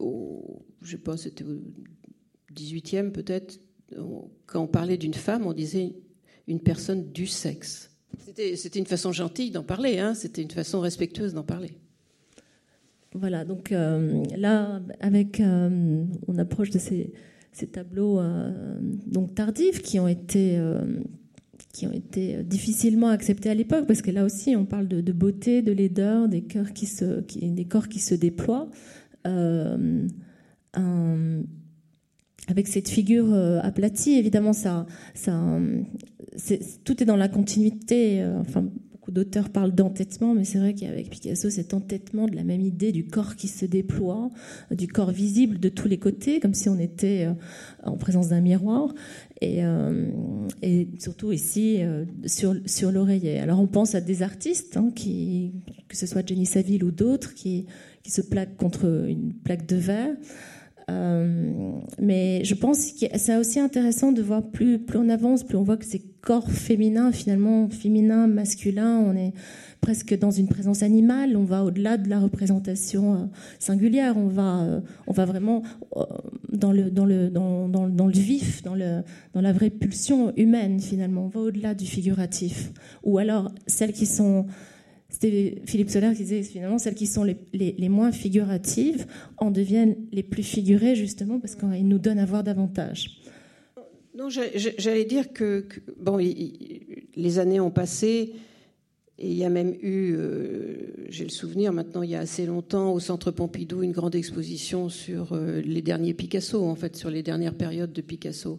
ne sais pas, c'était au 18e peut-être, quand on parlait d'une femme, on disait une personne du sexe. C'était une façon gentille d'en parler, hein, c'était une façon respectueuse d'en parler. Voilà, donc euh, là, avec, euh, on approche de ces, tableaux euh, donc tardifs qui ont été qui ont été difficilement acceptés à l'époque, parce que là aussi, on parle de, beauté, de laideur, des, cœurs qui se, des corps qui se déploient. avec cette figure aplatie, évidemment, ça, ça, tout est dans la continuité. enfin, beaucoup d'auteurs parlent d'entêtement, mais c'est vrai qu'avec Picasso, cet entêtement de la même idée du corps qui se déploie, du corps visible de tous les côtés, comme si on était euh, en présence d'un miroir, et, euh, surtout ici euh, sur, sur l'oreiller. Alors on pense à des artistes, hein, qui, que ce soit Jenny Saville ou d'autres, qui, qui se plaquent contre une plaque de verre. Euh, mais je pense que c'est aussi intéressant de voir plus, plus on avance, plus on voit que ces corps féminins, finalement, féminin, masculin, on est presque dans une présence animale, on va au-delà de la représentation euh, singulière, on va, euh, on va vraiment dans le, dans, le, dans, dans, dans, le vif, dans, le, dans la vraie pulsion humaine, finalement, on va au-delà du figuratif. Ou alors celles qui sont c'était Philippe Soler qui disait finalement celles qui sont les, les, moins figuratives en deviennent les plus figurées justement parce qu'ils nous donnent à voir davantage. Non, j'allais dire que, bon, les années ont passé et il y a même eu, euh, j'ai le souvenir maintenant, il y a assez longtemps, au Centre Pompidou, une grande exposition sur euh, les derniers Picasso, en fait, sur les dernières périodes de Picasso.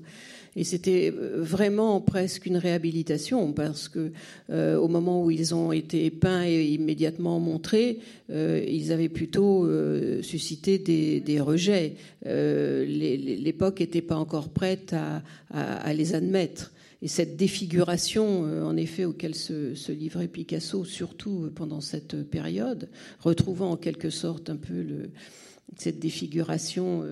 Et c'était euh, vraiment presque une réhabilitation parce que euh, au moment où ils ont été peints et immédiatement montrés, euh, ils avaient plutôt suscité des, rejets. L'époque n'était pas encore prête à, les admettre. Et cette défiguration, en effet, auquel se, livrait Picasso, surtout pendant cette période, retrouvant en quelque sorte un peu cette défiguration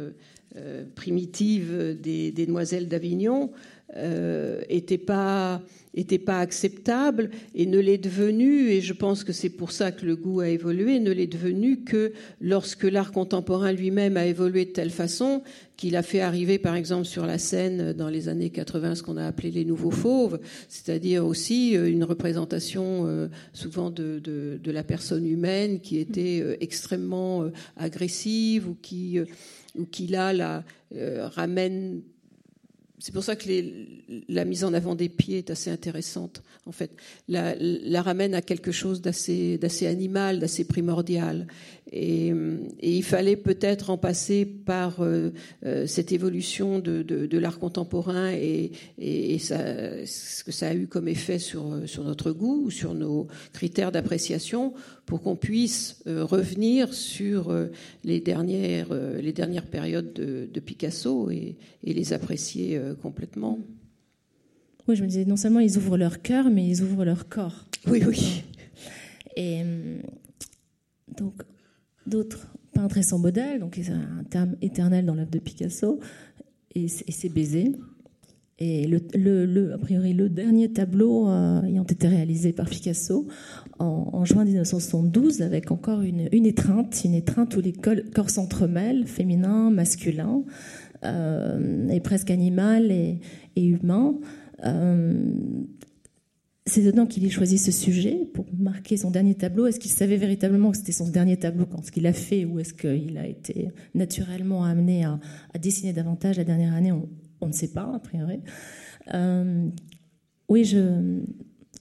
euh, primitive des, demoiselles d'Avignon euh, était pas était pas acceptable et ne l'est devenu et je pense que c'est pour ça que le goût a évolué ne l'est devenu que lorsque l'art contemporain lui-même a évolué de telle façon qu'il a fait arriver par exemple sur la scène dans les années 80 ce qu'on a appelé les nouveaux fauves c'est-à-dire aussi euh, une représentation souvent de, de, de, la personne humaine qui était extrêmement agressive ou qui ou qui là la, euh, ramène. C'est pour ça que la mise en avant des pieds est assez intéressante. En fait, la, ramène à quelque chose d'assez, animal, d'assez primordial. Et, il fallait peut-être en passer par euh, euh, cette évolution de, l'art contemporain et, ce que ça a eu comme effet sur, sur notre goût, sur nos critères d'appréciation, pour qu'on puisse euh, revenir sur les, dernières, les dernières périodes de, de Picasso et, et, les apprécier complètement. Oui, je me disais, non seulement ils ouvrent leur cœur, mais ils ouvrent leur corps. Oui, oui. Et donc, d'autres peintres et son modèle, donc c'est un terme éternel dans l'œuvre de Picasso, et, c'est baiser. Et le, a priori, le dernier tableau euh, ayant été réalisé par Picasso en, juin 1972, avec encore une, étreinte, une étreinte où les corps s'entremêlent, féminin, masculin, euh, et presque animal et, humain. Euh, c'est étonnant qu'il ait choisi ce sujet pour marquer son dernier tableau. Est-ce qu'il savait véritablement que c'était son dernier tableau quand ce qu'il a fait, ou est-ce qu'il a été naturellement amené à, dessiner davantage la dernière année? On, ne sait pas, a priori. Euh, oui, je,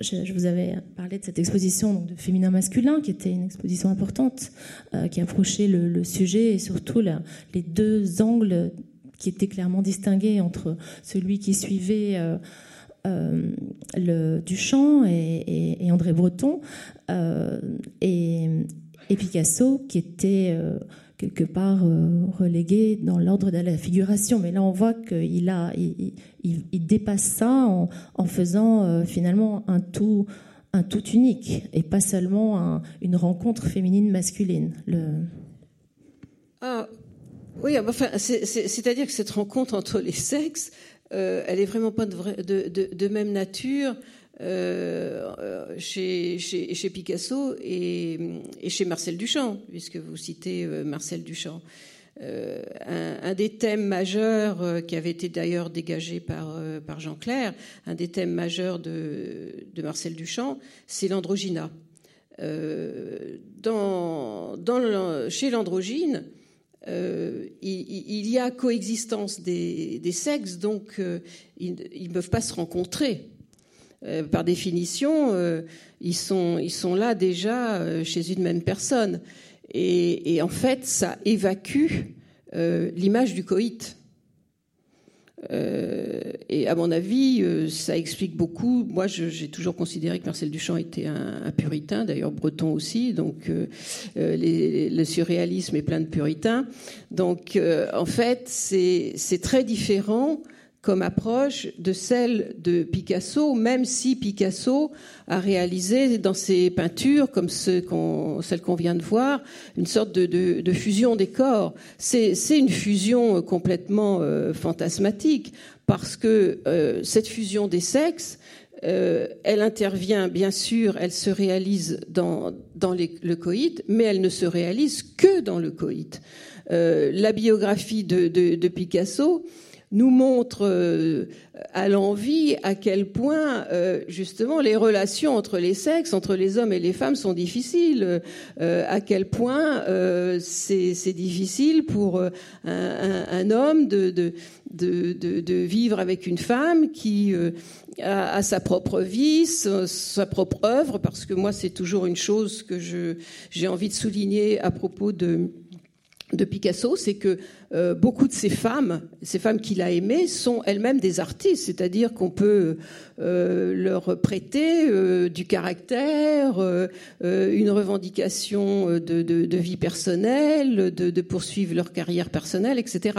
je, vous avais parlé de cette exposition donc, de féminin masculin, qui était une exposition importante, euh, qui approchait le, sujet et surtout les deux angles qui étaient clairement distingués entre celui qui suivait. Euh, euh, Duchamp et, André Breton et, Picasso qui était quelque part relégué dans l'ordre de la figuration. Mais là, on voit qu'il a, il, dépasse ça en, faisant finalement un tout, un tout unique et pas seulement une rencontre féminine masculine. Le... Ah, oui, ah, enfin, c'est-à-dire que cette rencontre entre les sexes, euh, elle est vraiment pas de, même nature euh, chez, chez, Picasso et, chez Marcel Duchamp, puisque vous citez euh, Marcel Duchamp. un, des thèmes majeurs qui avait été d'ailleurs dégagé par, Jean Clair, un des thèmes majeurs de, Marcel Duchamp, c'est l'androgyna. chez l'androgyne, euh, il, y a coexistence des, sexes, donc euh, ils ne peuvent pas se rencontrer. Euh, par définition, ils, sont, ils sont là déjà chez une même personne. et en fait, ça évacue l'image du coït. Euh, et à mon avis, euh, ça explique beaucoup. Moi, j'ai toujours considéré que Marcel Duchamp était un, puritain, d'ailleurs breton aussi. Donc, euh, le surréalisme est plein de puritains. Donc, en fait, c'est très différent comme approche de celle de Picasso, même si Picasso a réalisé dans ses peintures, comme celle qu'on vient de voir, une sorte de, fusion des corps. C'est une fusion complètement euh, fantasmatique, parce que euh, cette fusion des sexes, euh, elle intervient, bien sûr, elle se réalise dans, le coït, mais elle ne se réalise que dans le coït. la biographie de Picasso, nous montre euh, à l'envie à quel point euh, justement les relations entre les sexes, entre les hommes et les femmes sont difficiles, euh, à quel point c'est difficile pour un, homme de, vivre avec une femme qui a, sa propre vie, sa, sa, propre œuvre, parce que moi c'est toujours une chose que j'ai envie de souligner à propos de de Picasso, c'est que euh, beaucoup de ces femmes, ces femmes qu'il a aimées, sont elles-mêmes des artistes, c'est-à-dire qu'on peut euh, leur prêter euh, du caractère, une revendication de, vie personnelle, de, de, poursuivre leur carrière personnelle, etc.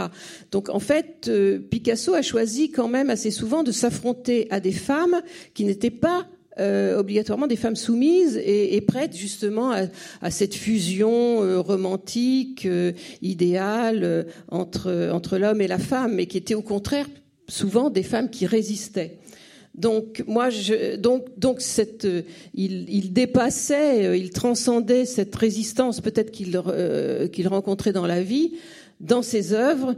Donc en fait, Picasso a choisi quand même assez souvent de s'affronter à des femmes qui n'étaient pas euh, obligatoirement des femmes soumises et, prêtes justement à, cette fusion euh, romantique, euh, idéale entre, entre l'homme et la femme, mais qui étaient au contraire souvent des femmes qui résistaient. Donc moi, donc donc cette, il, il, dépassait, il transcendait cette résistance peut-être qu'il qu'il rencontrait dans la vie, dans ses œuvres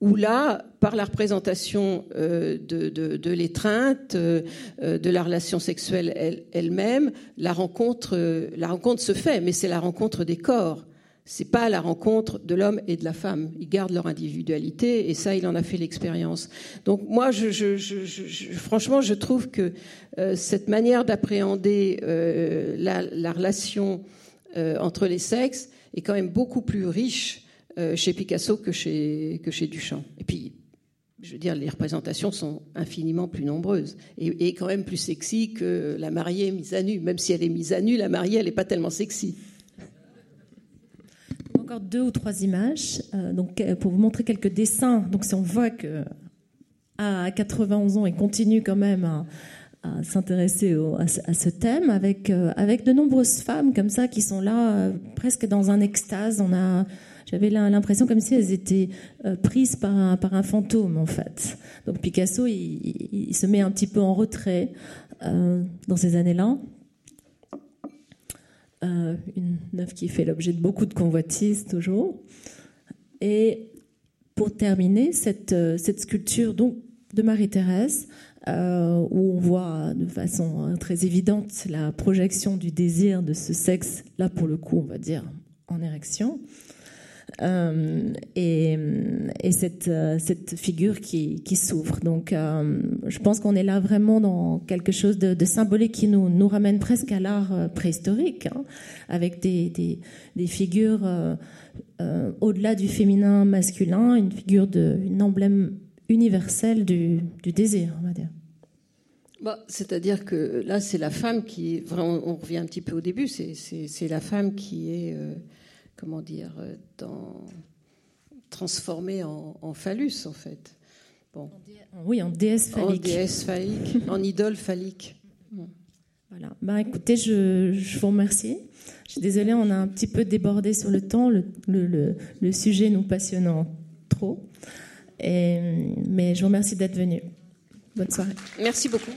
où là, par la représentation euh, de, l'étreinte, euh, de la relation sexuelle elle-même, la, rencontre, se fait, mais c'est la rencontre des corps. C'est pas la rencontre de l'homme et de la femme. Ils gardent leur individualité et ça, il en a fait l'expérience. Donc moi, franchement, je trouve que euh, cette manière d'appréhender la, la, relation entre les sexes est quand même beaucoup plus riche euh, chez Picasso que chez, que chez Duchamp. Et puis, je veux dire, les représentations sont infiniment plus nombreuses et, quand même plus sexy que la mariée mise à nu. Même si elle est mise à nu, la mariée, elle n'est pas tellement sexy. Encore deux ou trois images. Euh, donc, euh, pour vous montrer quelques dessins. Donc, si on voit que à 91 ans, il continue quand même à, s'intéresser à, ce thème avec, avec de nombreuses femmes comme ça qui sont là presque dans un extase. On a j'avais l'impression comme si elles étaient euh, prises par un, par un fantôme, en fait. Donc Picasso, il, se met un petit peu en retrait euh, dans ces années-là. Euh, une œuvre qui fait l'objet de beaucoup de convoitises, toujours. Et pour terminer, cette, cette sculpture donc, de Marie-Thérèse, où on voit de façon très évidente la projection du désir de ce sexe, là pour le coup, on va dire en érection, euh, et, et cette, euh, cette, figure qui, qui s'ouvre. Donc, euh, je pense qu'on est là vraiment dans quelque chose de, symbolique qui nous, nous ramène presque à l'art préhistorique, hein, avec des, des, figures au-delà du féminin masculin, une figure de, une emblème universel du, du désir, on va dire. Bah, C'est-à-dire que là, c'est la femme qui, vraiment, on revient un petit peu au début, c'est la femme qui est comment dire, euh, dans, transformée en, phallus, en fait. Bon. Oui, en déesse phallique. En déesse phallique, en idole phallique. Voilà. Ben, écoutez, je, je, vous remercie. Je suis désolée, on a un petit peu débordé sur le temps, le, le, le sujet nous passionnant trop. Et, mais je vous remercie d'être venu. Bonne soirée. Merci beaucoup.